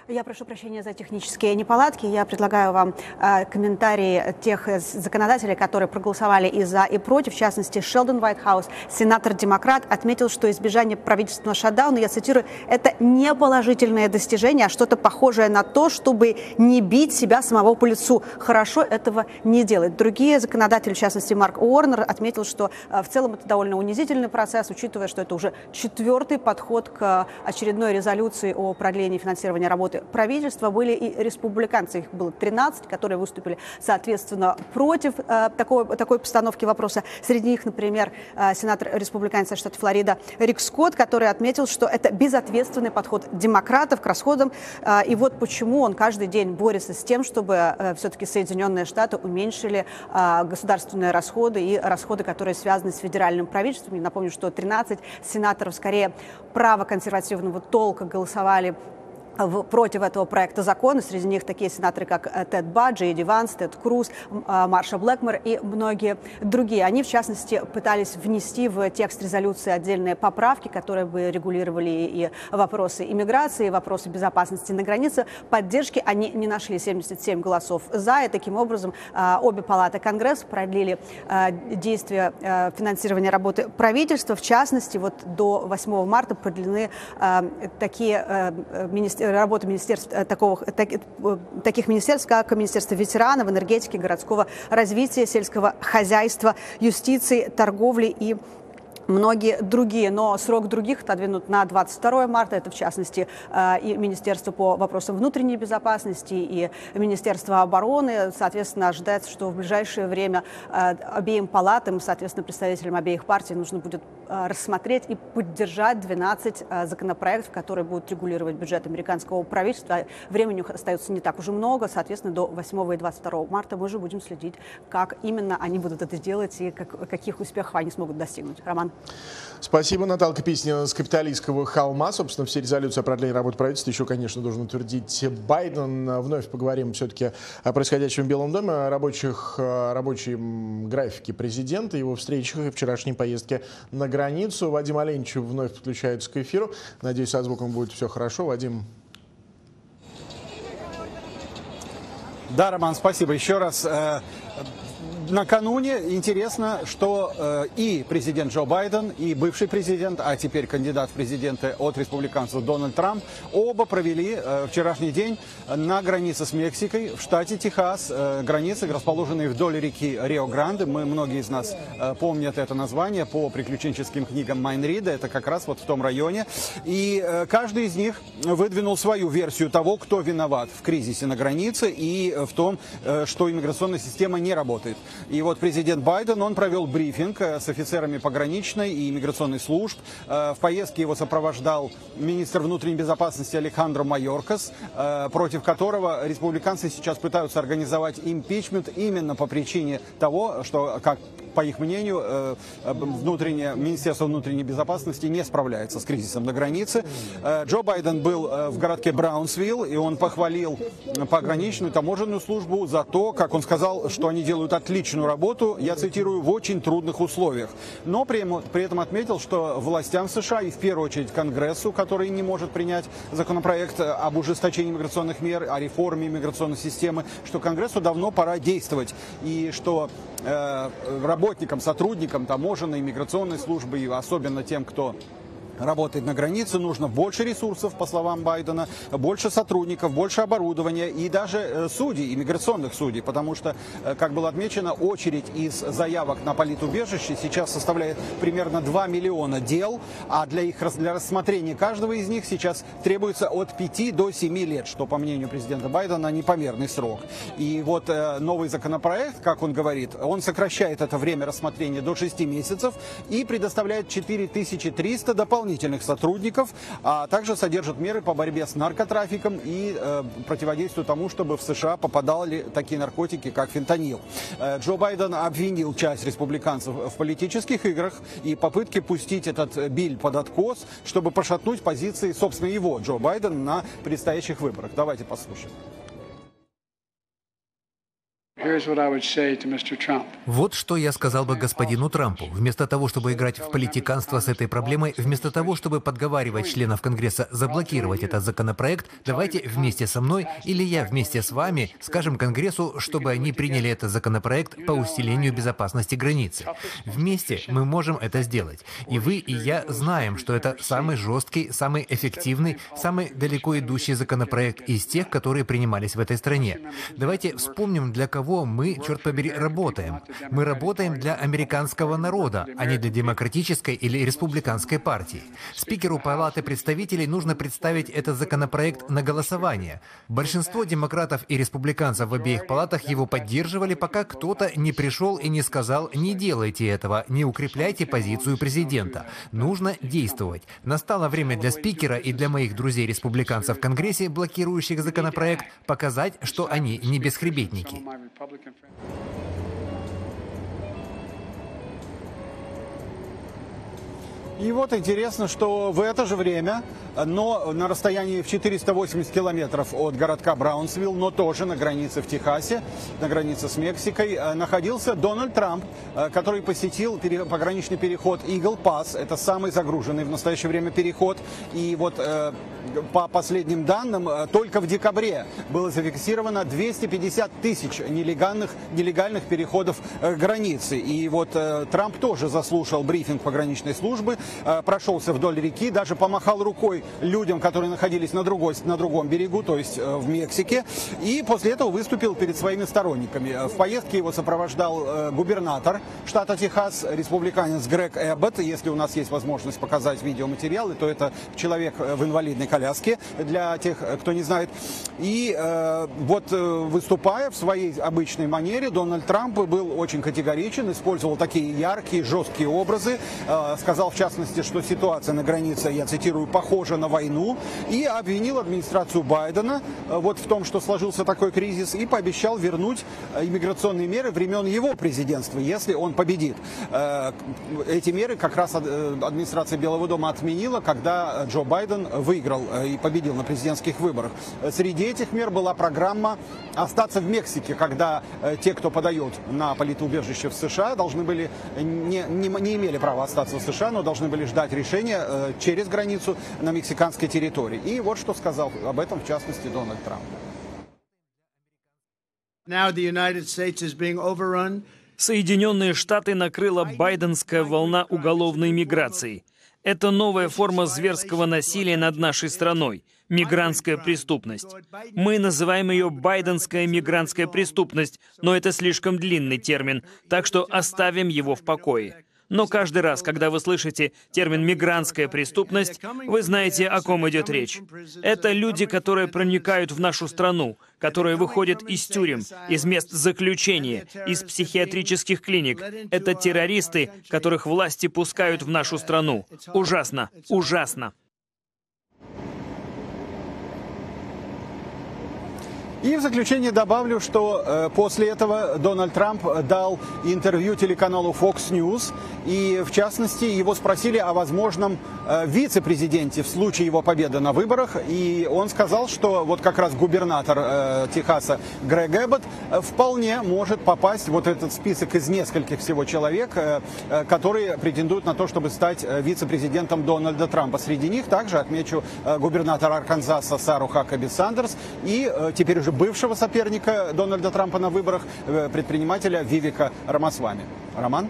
Я прошу прощения за технические неполадки. Я предлагаю вам э, комментарии тех законодателей, которые проголосовали и за, и против. В частности, Шелдон Уайтхаус, сенатор-демократ, отметил, что избежание правительственного шатдауна, я цитирую, это не положительное достижение, а что-то похожее на то, чтобы не бить себя самого по лицу. Хорошо этого не делать. Другие законодатели, в частности, Марк Уорнер, отметил, что э, в целом это довольно унизительный процесс, учитывая, что это уже четвертый подход к очередной резолюции о продлении финансирования работы работы правительства были и республиканцы, их было 13, которые выступили, соответственно, против э, такой, такой постановки вопроса. Среди них, например, э, сенатор республиканца штата Флорида Рик Скотт, который отметил, что это безответственный подход демократов к расходам. Э, и вот почему он каждый день борется с тем, чтобы э, все-таки Соединенные Штаты уменьшили э, государственные расходы и расходы, которые связаны с федеральным правительством. Я напомню, что 13 сенаторов скорее правоконсервативного толка голосовали против этого проекта закона. Среди них такие сенаторы, как э, Тед Баджи, Эдди Ванс, Тед Круз, а, Марша Блэкмор и многие другие. Они, в частности, пытались внести в текст резолюции отдельные поправки, которые бы регулировали и вопросы иммиграции, и вопросы безопасности на границе. Поддержки они не нашли 77 голосов за, и таким образом а, обе палаты Конгресса продлили а, действия финансирования работы правительства. В частности, вот до 8 марта продлены такие министерства работы министерств, э, такого, так, э, таких министерств, как Министерство ветеранов, энергетики, городского развития, сельского хозяйства, юстиции, торговли и многие другие, но срок других отодвинут на 22 марта. Это, в частности, э, и Министерство по вопросам внутренней безопасности, и Министерство обороны. Соответственно, ожидается, что в ближайшее время э, обеим палатам, соответственно, представителям обеих партий нужно будет э, рассмотреть и поддержать 12 законопроектов, которые будут регулировать бюджет американского правительства. Времени остается не так уже много. Соответственно, до 8 и 22 марта мы же будем следить, как именно они будут это делать и как, каких успехов они смогут достигнуть. Роман. Спасибо, Наталья Писнина с капиталистского холма. Собственно, все резолюции о продлении работы правительства еще, конечно, должен утвердить Байден. Вновь поговорим все-таки о происходящем в Белом доме, о рабочих, рабочем графике президента, его встречах и вчерашней поездке на границу. Вадим Оленичев вновь подключается к эфиру. Надеюсь, со звуком будет все хорошо. Вадим, Да, Роман, спасибо еще раз. Накануне интересно, что э, и президент Джо Байден, и бывший президент, а теперь кандидат в президенты от республиканцев Дональд Трамп, оба провели э, вчерашний день на границе с Мексикой в штате Техас. Э, границы, расположенные вдоль реки Рио-Гранде. Мы, многие из нас э, помнят это название по приключенческим книгам Майнрида. Это как раз вот в том районе. И э, каждый из них выдвинул свою версию того, кто виноват в кризисе на границе и в том, э, что иммиграционная система не работает. И вот президент Байден, он провел брифинг э, с офицерами пограничной и иммиграционной служб. Э, в поездке его сопровождал министр внутренней безопасности Алехандро Майоркас, э, против которого республиканцы сейчас пытаются организовать импичмент именно по причине того, что, как по их мнению, внутреннее, Министерство внутренней безопасности не справляется с кризисом на границе. Джо Байден был в городке Браунсвилл, и он похвалил пограничную таможенную службу за то, как он сказал, что они делают отличную работу, я цитирую, в очень трудных условиях. Но при, при этом отметил, что властям США и в первую очередь Конгрессу, который не может принять законопроект об ужесточении миграционных мер, о реформе миграционной системы, что Конгрессу давно пора действовать. И что э, работникам, сотрудникам таможенной, миграционной службы, и особенно тем, кто работает на границе, нужно больше ресурсов, по словам Байдена, больше сотрудников, больше оборудования и даже э, судей, иммиграционных судей, потому что, э, как было отмечено, очередь из заявок на политубежище сейчас составляет примерно 2 миллиона дел, а для их для рассмотрения каждого из них сейчас требуется от 5 до 7 лет, что, по мнению президента Байдена, непомерный срок. И вот э, новый законопроект, как он говорит, он сокращает это время рассмотрения до 6 месяцев и предоставляет 4300 дополнительных дополнительных сотрудников, а также содержит меры по борьбе с наркотрафиком и э, противодействию тому, чтобы в США попадали такие наркотики, как фентанил. Э, Джо Байден обвинил часть республиканцев в политических играх и попытке пустить этот биль под откос, чтобы пошатнуть позиции, собственно, его, Джо Байдена, на предстоящих выборах. Давайте послушаем. Вот что я сказал бы господину Трампу. Вместо того, чтобы играть в политиканство с этой проблемой, вместо того, чтобы подговаривать членов Конгресса заблокировать этот законопроект, давайте вместе со мной или я вместе с вами скажем Конгрессу, чтобы они приняли этот законопроект по усилению безопасности границы. Вместе мы можем это сделать. И вы, и я знаем, что это самый жесткий, самый эффективный, самый далеко идущий законопроект из тех, которые принимались в этой стране. Давайте вспомним, для кого мы, черт побери, работаем. Мы работаем для американского народа, а не для демократической или республиканской партии. Спикеру Палаты представителей нужно представить этот законопроект на голосование. Большинство демократов и республиканцев в обеих палатах его поддерживали, пока кто-то не пришел и не сказал «не делайте этого, не укрепляйте позицию президента». Нужно действовать. Настало время для спикера и для моих друзей-республиканцев в Конгрессе, блокирующих законопроект, показать, что они не бесхребетники. И вот интересно, что в это же время, но на расстоянии в 480 километров от городка Браунсвилл, но тоже на границе в Техасе, на границе с Мексикой, э, находился Дональд Трамп, э, который посетил пограничный переход Eagle Pass. Это самый загруженный в настоящее время переход. И вот э, по последним данным, только в декабре было зафиксировано 250 тысяч нелегальных, нелегальных переходов границы. И вот Трамп тоже заслушал брифинг пограничной службы, прошелся вдоль реки, даже помахал рукой людям, которые находились на, другой, на другом берегу, то есть э, в Мексике, и после этого выступил перед своими сторонниками. Э, в поездке его сопровождал губернатор штата Техас, республиканец Грег Эббот. Если у нас есть возможность показать видеоматериалы, то это человек в инвалидной коляске, для тех, кто не знает. И э, вот выступая в своей обычной манере, Дональд Трамп был очень категоричен, использовал такие яркие, жесткие образы, э, сказал в частности, что ситуация на границе, я цитирую, похожа на войну, и обвинил администрацию Байдена э, вот в том, что сложился такой кризис, и пообещал вернуть э, иммиграционные меры времен его президентства, если он победит. Э, эти меры как раз администрация Белого дома отменила, когда Джо Байден выиграл и победил на президентских выборах. Среди этих мер была программа остаться в Мексике, когда те, кто подает на политоубежище в США, должны были не, не, не имели права остаться в США, но должны были ждать решения через границу на мексиканской территории. И вот что сказал об этом, в частности, Дональд Трамп. Соединенные Штаты накрыла байденская волна уголовной миграции. Это новая форма зверского насилия над нашей страной – мигрантская преступность. Мы называем ее байденская мигрантская преступность, но это слишком длинный термин, так что оставим его в покое. Но каждый раз, когда вы слышите термин «мигрантская преступность», вы знаете, о ком идет речь. Это люди, которые проникают в нашу страну, которые выходят из тюрем, из мест заключения, из психиатрических клиник. Это террористы, которых власти пускают в нашу страну. Ужасно, ужасно. И в заключение добавлю, что э, после этого Дональд Трамп дал интервью телеканалу Fox News, и в частности его спросили о возможном э, вице-президенте в случае его победы на выборах, и он сказал, что вот как раз губернатор э, Техаса Грег Эббот вполне может попасть вот этот список из нескольких всего человек, которые претендуют на то, чтобы стать вице-президентом Дональда Трампа. Среди них также отмечу губернатор Арканзаса Сару Хакаби Сандерс. И теперь уже бывшего соперника Дональда Трампа на выборах, э, предпринимателя Вивика Рамасвами. Роман?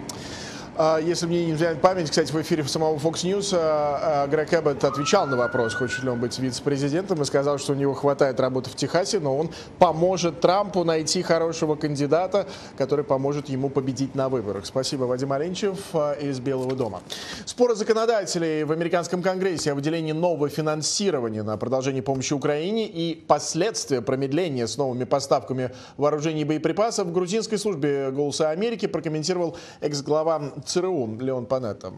А, если мне не изменяет память, кстати, в эфире самого Fox News а, а, Грег Эббот отвечал на вопрос, хочет ли он быть вице-президентом, и сказал, что у него хватает работы в Техасе, но он поможет Трампу найти хорошего кандидата, который поможет ему победить на выборах. Спасибо, Вадим Оленчев из Белого дома. Споры законодателей в американском конгрессе о выделении нового финансирования на продолжение помощи Украине и последствия промедления с новыми поставками вооружений и боеприпасов в грузинской службе «Голоса Америки» прокомментировал экс-глава ЦРУ Леон Панетта.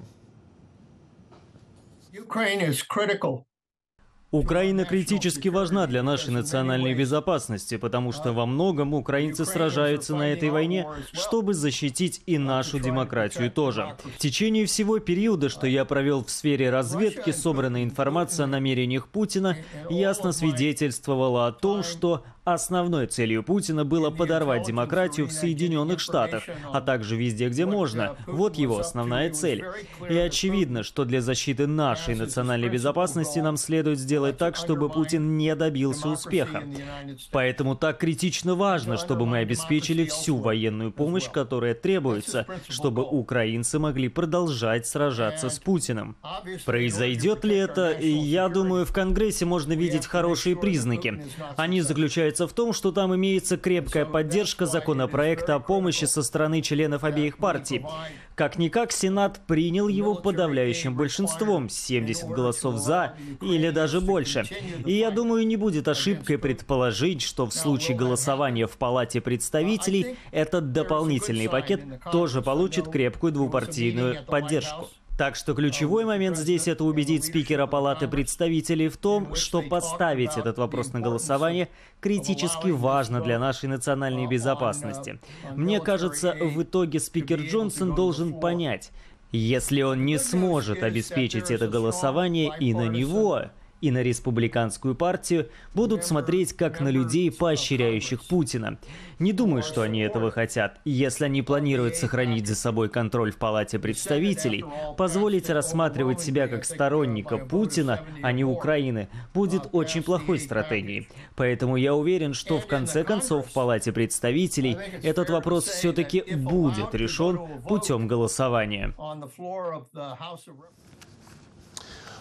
Украина критически важна для нашей национальной безопасности, потому что во многом украинцы сражаются на этой войне, чтобы защитить и нашу демократию тоже. В течение всего периода, что я провел в сфере разведки, собранная информация о намерениях Путина ясно свидетельствовала о том, что Основной целью Путина было подорвать демократию в Соединенных Штатах, а также везде, где можно. Вот его основная цель. И очевидно, что для защиты нашей национальной безопасности нам следует сделать так, чтобы Путин не добился успеха. Поэтому так критично важно, чтобы мы обеспечили всю военную помощь, которая требуется, чтобы украинцы могли продолжать сражаться с Путиным. Произойдет ли это? Я думаю, в Конгрессе можно видеть хорошие признаки. Они заключаются заключается в том, что там имеется крепкая поддержка законопроекта о помощи со стороны членов обеих партий. Как-никак Сенат принял его подавляющим большинством, 70 голосов «за» или даже больше. И я думаю, не будет ошибкой предположить, что в случае голосования в Палате представителей этот дополнительный пакет тоже получит крепкую двупартийную поддержку. Так что ключевой момент здесь это убедить спикера Палаты представителей в том, что поставить этот вопрос на голосование критически важно для нашей национальной безопасности. Мне кажется, в итоге спикер Джонсон должен понять, если он не сможет обеспечить это голосование и на него, и на республиканскую партию будут смотреть как на людей, поощряющих Путина. Не думаю, что они этого хотят. Если они планируют сохранить за собой контроль в Палате представителей, позволить рассматривать себя как сторонника Путина, а не Украины, будет очень плохой стратегией. Поэтому я уверен, что в конце концов в Палате представителей этот вопрос все-таки будет решен путем голосования.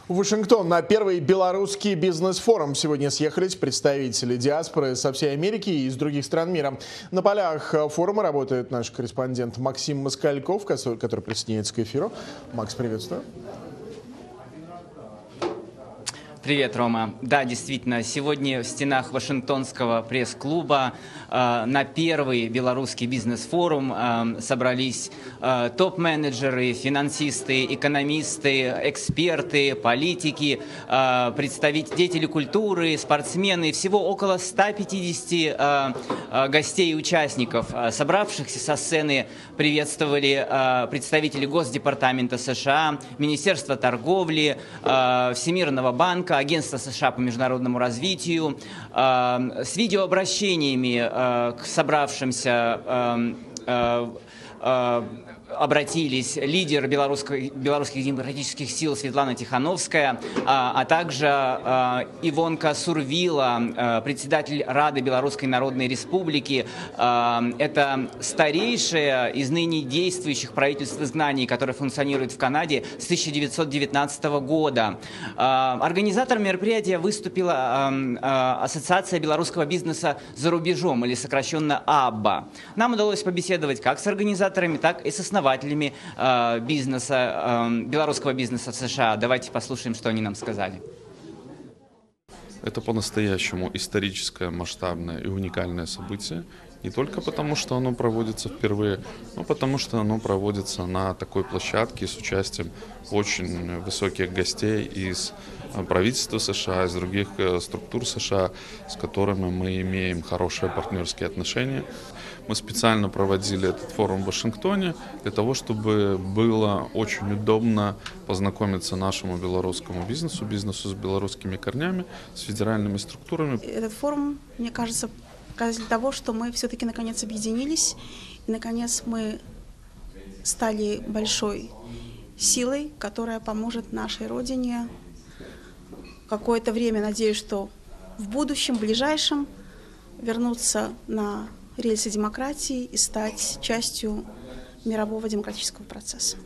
В Вашингтон на первый белорусский бизнес-форум сегодня съехались представители диаспоры со всей Америки и из других стран мира. На полях форума работает наш корреспондент Максим Москальков, который присоединяется к эфиру. Макс, приветствую. Привет, Рома. Да, действительно, сегодня в стенах Вашингтонского пресс-клуба э, на первый белорусский бизнес-форум э, собрались э, топ-менеджеры, финансисты, экономисты, эксперты, политики, э, представители культуры, спортсмены. Всего около 150 э, э, гостей и участников, э, собравшихся со сцены, приветствовали э, представители Госдепартамента США, Министерства торговли, э, Всемирного банка, Агентства США по международному развитию, э, с видеообращениями э, к собравшимся э, обратились лидер белорусских, демократических сил Светлана Тихановская, а, а также а, Ивонка Сурвила, а, председатель Рады Белорусской Народной Республики. Это старейшее из ныне действующих правительств изгнаний, которое функционирует в Канаде с 1919 года. Организатором мероприятия выступила Ассоциация белорусского бизнеса за рубежом, или сокращенно АББА. Нам удалось побеседовать как с организаторами, так и с основателями основателями э, бизнеса, э, белорусского бизнеса в США. Давайте послушаем, что они нам сказали. Это по-настоящему историческое, масштабное и уникальное событие. Не только потому, что оно проводится впервые, но потому, что оно проводится на такой площадке с участием очень высоких гостей из э, правительства США, из других э, структур США, с которыми мы имеем хорошие партнерские отношения. Мы специально проводили этот форум в Вашингтоне для того, чтобы было очень удобно познакомиться нашему белорусскому бизнесу, бизнесу с белорусскими корнями, с федеральными структурами. Этот форум, мне кажется, показатель того, что мы все-таки наконец объединились, и наконец мы стали большой силой, которая поможет нашей Родине какое-то время, надеюсь, что в будущем, ближайшем, вернуться на рельсы демократии и стать частью мирового демократического процесса.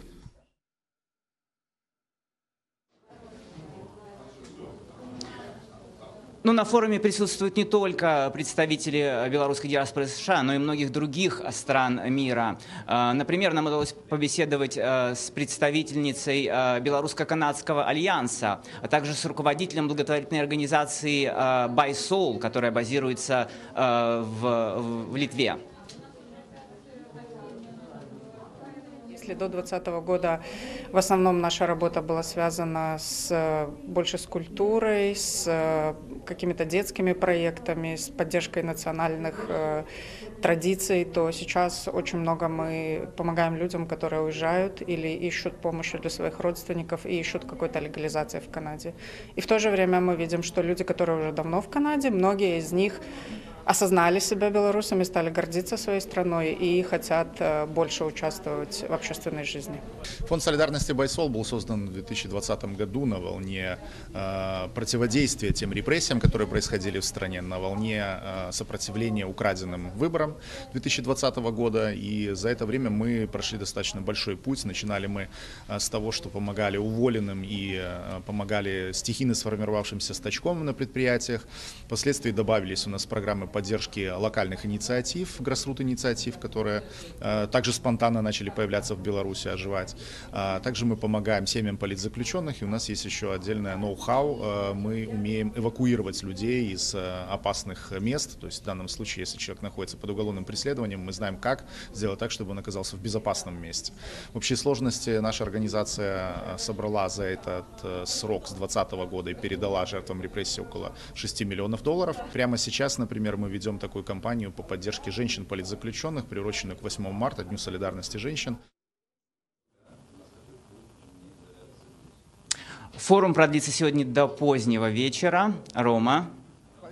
Ну, на форуме присутствуют не только представители белорусской диаспоры США, но и многих других стран мира. А, например, нам удалось побеседовать с представительницей Белорусско-Канадского альянса, а также с руководителем благотворительной организации By Soul, которая базируется в, в Литве. если до 2020 года в основном наша работа была связана с, больше с культурой, с э, какими-то детскими проектами, с поддержкой национальных э, традиций, то сейчас очень много мы помогаем людям, которые уезжают или ищут помощи для своих родственников и ищут какой-то легализации в Канаде. И в то же время мы видим, что люди, которые уже давно в Канаде, многие из них осознали себя белорусами, стали гордиться своей страной и хотят э, больше участвовать в общественной жизни. Фонд солидарности Байсол был создан в 2020 году на волне э, противодействия тем репрессиям, которые происходили в стране, на волне э, сопротивления украденным выборам 2020 года. И за это время мы прошли достаточно большой путь. Начинали мы с того, что помогали уволенным и помогали стихийно сформировавшимся стачком на предприятиях. Впоследствии добавились у нас программы по поддержки локальных инициатив, гроссрут инициатив, которые э, также спонтанно начали появляться в Беларуси, оживать. А, также мы помогаем семьям политзаключенных, и у нас есть еще отдельное ноу-хау. Э, мы умеем эвакуировать людей из э, опасных мест, то есть в данном случае, если человек находится под уголовным преследованием, мы знаем, как сделать так, чтобы он оказался в безопасном месте. В общей сложности наша организация собрала за этот срок с 2020 года и передала жертвам репрессий около 6 миллионов долларов. Прямо сейчас, например, мы ведем такую кампанию по поддержке женщин-политзаключенных, приуроченную к 8 марта, Дню солидарности женщин. Форум продлится сегодня до позднего вечера. Рома.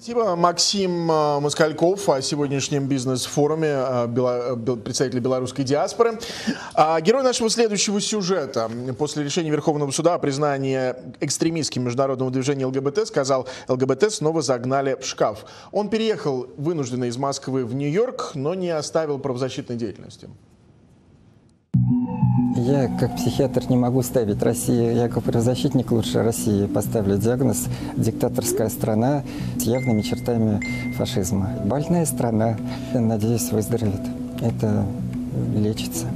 Спасибо. Максим э, Москальков о сегодняшнем бизнес-форуме э, представителей белорусской диаспоры. А, герой нашего следующего сюжета. После решения Верховного суда о признании экстремистским международного движения ЛГБТ сказал, ЛГБТ снова загнали в шкаф. Он переехал вынужденно из Москвы в Нью-Йорк, но не оставил правозащитной деятельности. Я, как психиатр, не могу ставить России, я как правозащитник лучше России поставлю диагноз «диктаторская страна с явными чертами фашизма». Больная страна, надеюсь, выздоровеет. Это лечится.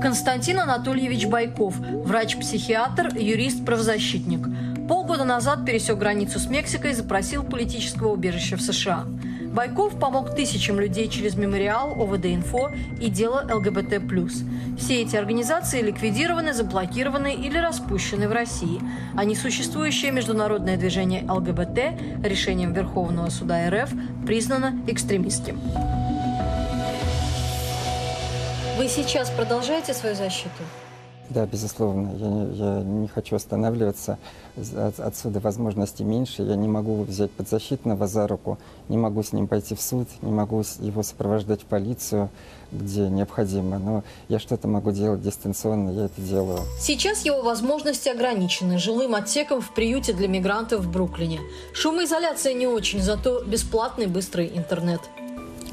Константин Анатольевич Байков, врач-психиатр, юрист-правозащитник. Полгода назад пересек границу с Мексикой и запросил политического убежища в США. Байков помог тысячам людей через мемориал, ОВД-инфо и дело ЛГБТ+. Все эти организации ликвидированы, заблокированы или распущены в России, а несуществующее международное движение ЛГБТ решением Верховного суда РФ признано экстремистским. Вы сейчас продолжаете свою защиту? Да, безусловно. Я, я не хочу останавливаться. От, отсюда возможностей меньше. Я не могу взять подзащитного за руку, не могу с ним пойти в суд, не могу его сопровождать в полицию, где необходимо. Но я что-то могу делать дистанционно, я это делаю. Сейчас его возможности ограничены жилым отсеком в приюте для мигрантов в Бруклине. Шумоизоляция не очень, зато бесплатный быстрый интернет.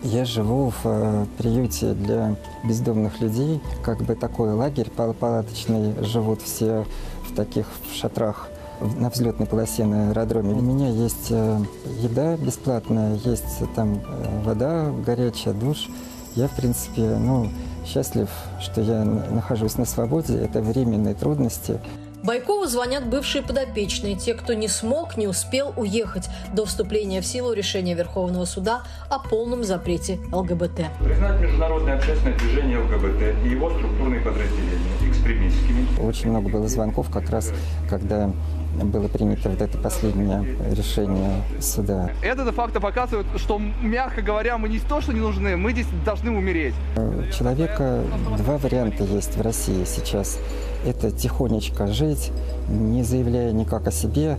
Я живу в э, приюте для бездомных людей, как бы такой лагерь палаточный. Живут все в таких шатрах на взлетной полосе на аэродроме. У меня есть э, еда бесплатная, есть там э, вода горячая, душ. Я, в принципе, ну, счастлив, что я нахожусь на свободе. Это временные трудности. Байкову звонят бывшие подопечные, те, кто не смог, не успел уехать до вступления в силу решения Верховного суда о полном запрете ЛГБТ. Признать международное общественное движение ЛГБТ и его структурные подразделения экстремистскими. Очень много было звонков как раз, когда было принято вот это последнее решение суда. Это де-факто показывает, что, мягко говоря, мы не то, что не нужны, мы здесь должны умереть. У человека два варианта есть в России сейчас. Это тихонечко жить, не заявляя никак о себе,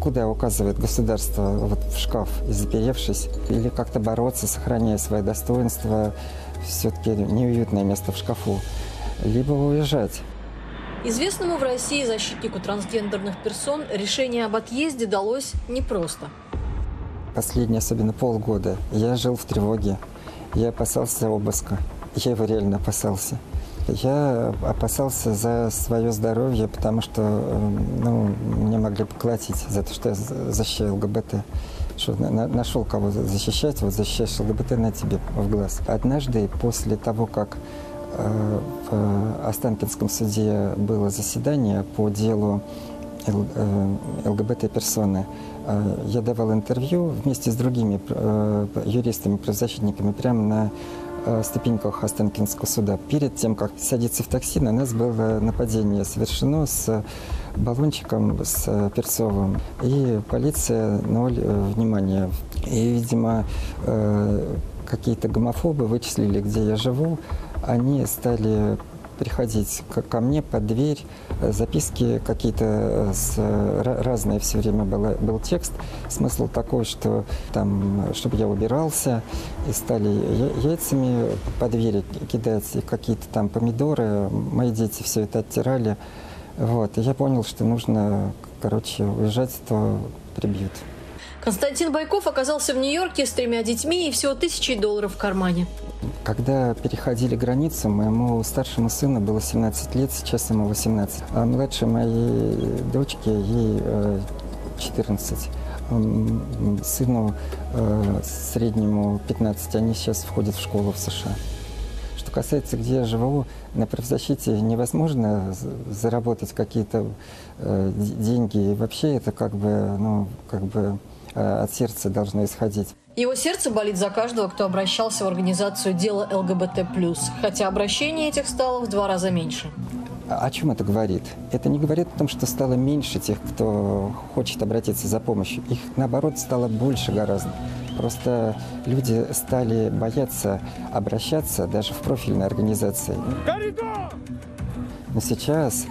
куда указывает государство, вот в шкаф заперевшись, или как-то бороться, сохраняя свое достоинство, все-таки неуютное место в шкафу, либо уезжать. Известному в России защитнику трансгендерных персон решение об отъезде далось непросто. Последние, особенно полгода, я жил в тревоге. Я опасался обыска. Я его реально опасался. Я опасался за свое здоровье, потому что ну, мне могли поколотить за то, что я защищаю ЛГБТ. Что на, нашел кого защищать, вот защищаешь ЛГБТ на тебе в глаз. Однажды, после того, как Э, в Останкинском суде было заседание по делу э, ЛГБТ-персоны. Э, я давал интервью вместе с другими юристами, правозащитниками прямо на ступеньках Останкинского суда. Перед тем, как садиться в такси, на нас было нападение совершено с баллончиком, с перцовым. И полиция ноль внимания. И, видимо, какие-то гомофобы вычислили, где я живу, они стали приходить ко мне под дверь, записки какие-то с, разные все время было, был текст. Смысл такой, что там, чтобы я убирался, и стали яйцами под дверь кидать какие-то там помидоры. Мои дети все это оттирали. Вот. И я понял, что нужно, короче, уезжать, то прибьют. Константин Байков оказался в Нью-Йорке с тремя детьми и всего тысячей долларов в кармане. Когда переходили границу, моему старшему сыну было 17 лет, сейчас ему 18. А младшей моей дочке, ей 14. Э, сыну э, среднему 15, они сейчас входят в школу в США. Что касается, где я живу, на правозащите невозможно заработать какие-то э, деньги. И вообще это как бы, ну, как бы от сердца должно исходить. Его сердце болит за каждого, кто обращался в организацию «Дело ЛГБТ+,» хотя обращений этих стало в два раза меньше. О чем это говорит? Это не говорит о том, что стало меньше тех, кто хочет обратиться за помощью. Их, наоборот, стало больше гораздо. Просто люди стали бояться обращаться даже в профильные организации. Но сейчас,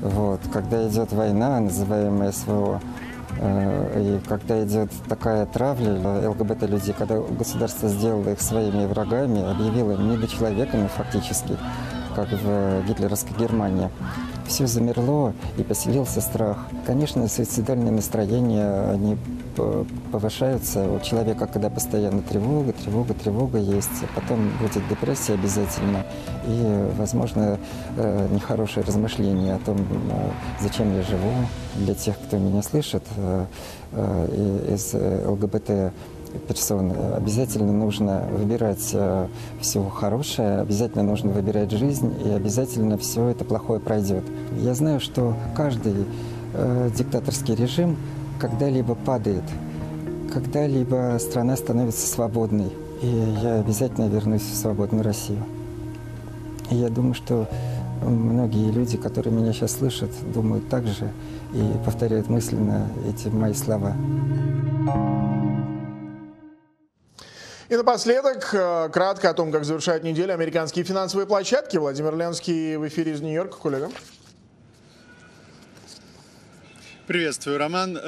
вот, когда идет война, называемая СВО, Э, и когда идет такая травля ЛГБТ-людей, когда государство сделало их своими врагами, объявило недочеловеками фактически, как в гитлеровской Германии, все замерло и поселился страх. Конечно, суицидальные настроения, они повышаются у человека, когда постоянно тревога, тревога, тревога есть. Потом будет депрессия обязательно и, возможно, э, нехорошее размышление о том, э, зачем я живу. Для тех, кто меня слышит, э, из ЛГБТ персон. Обязательно нужно выбирать все хорошее, обязательно нужно выбирать жизнь, и обязательно все это плохое пройдет. Я знаю, что каждый диктаторский режим когда-либо падает, когда-либо страна становится свободной. И я обязательно вернусь в свободную Россию. И я думаю, что многие люди, которые меня сейчас слышат, думают так же и повторяют мысленно эти мои слова. И напоследок, э, кратко о том, как завершают неделю американские финансовые площадки. Владимир Ленский в эфире из Нью-Йорка. Коллега. Приветствую, Роман.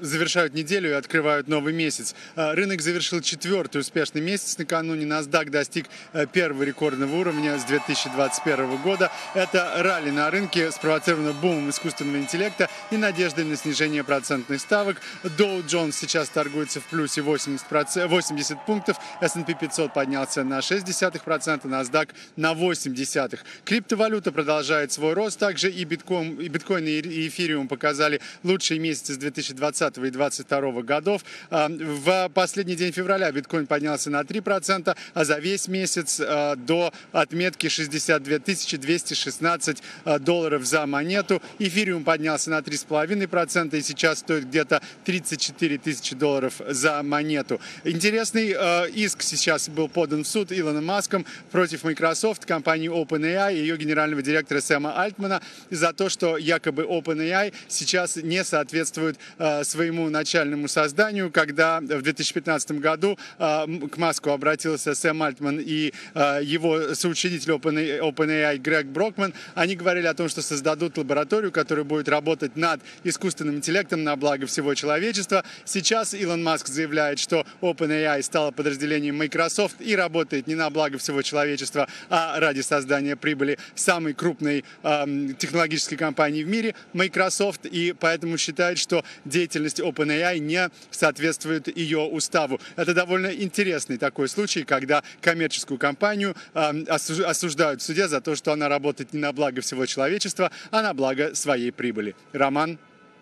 Завершают неделю и открывают новый месяц. Э, рынок завершил четвертый успешный месяц. Накануне NASDAQ достиг э, первого рекордного уровня с 2021 года. Это ралли на рынке, спровоцировано бумом искусственного интеллекта и надеждой на снижение процентных ставок. Dow Jones сейчас торгуется в плюсе 80, 80 пунктов. S&P 500 поднялся на 0,6%, NASDAQ на 0,8%. Криптовалюта продолжает свой рост. Также и биткоин, и, биткоин, и эфириум показали лучшие месяцы с 2020 и 2022 годов. А, в последний день февраля биткоин поднялся на 3%, а за весь месяц а, до отметки 62 216 а, долларов за монету. Эфириум поднялся на 3,5% и сейчас стоит где-то 34 тысячи долларов за монету. Интересный иск сейчас был подан в суд Илоном Маском против Microsoft, компании OpenAI и ее генерального директора Сэма Альтмана за то, что якобы OpenAI сейчас не соответствует э, своему начальному созданию, когда в 2015 году э, к Маску обратился Сэм Альтман и э, его соучредитель OpenAI Грег Брокман. Они говорили о том, что создадут лабораторию, которая будет работать над искусственным интеллектом на благо всего человечества. Сейчас Илон Маск заявляет, что OpenAI стала подразделением Microsoft и работает не на благо всего человечества, а ради создания прибыли самой крупной э, технологической компании в мире, Microsoft. И по поэтому считает, что деятельность OpenAI не соответствует ее уставу. Это довольно интересный такой случай, когда коммерческую компанию э, осуждают в суде за то, что она работает не на благо всего человечества, а на благо своей прибыли. Роман?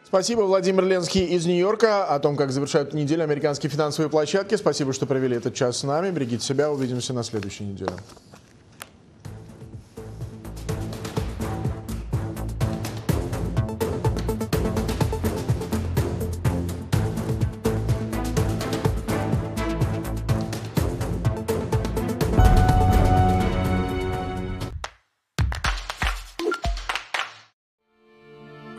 Спасибо, Владимир Ленский из Нью-Йорка о том, как завершают неделю американские финансовые площадки. Спасибо, что провели этот час с нами. Берегите себя. Увидимся на следующей неделе.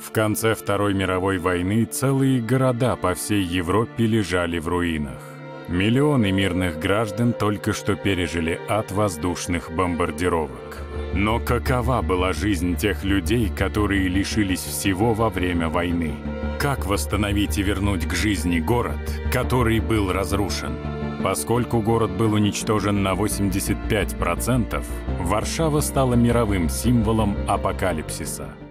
В конце Второй мировой войны целые города по всей Европе лежали в руинах. Миллионы мирных граждан только что пережили от воздушных бомбардировок. Но какова была жизнь тех людей, которые лишились всего во время войны? Как восстановить и вернуть к жизни город, который был разрушен? Поскольку город был уничтожен на 85%, Варшава стала мировым символом апокалипсиса –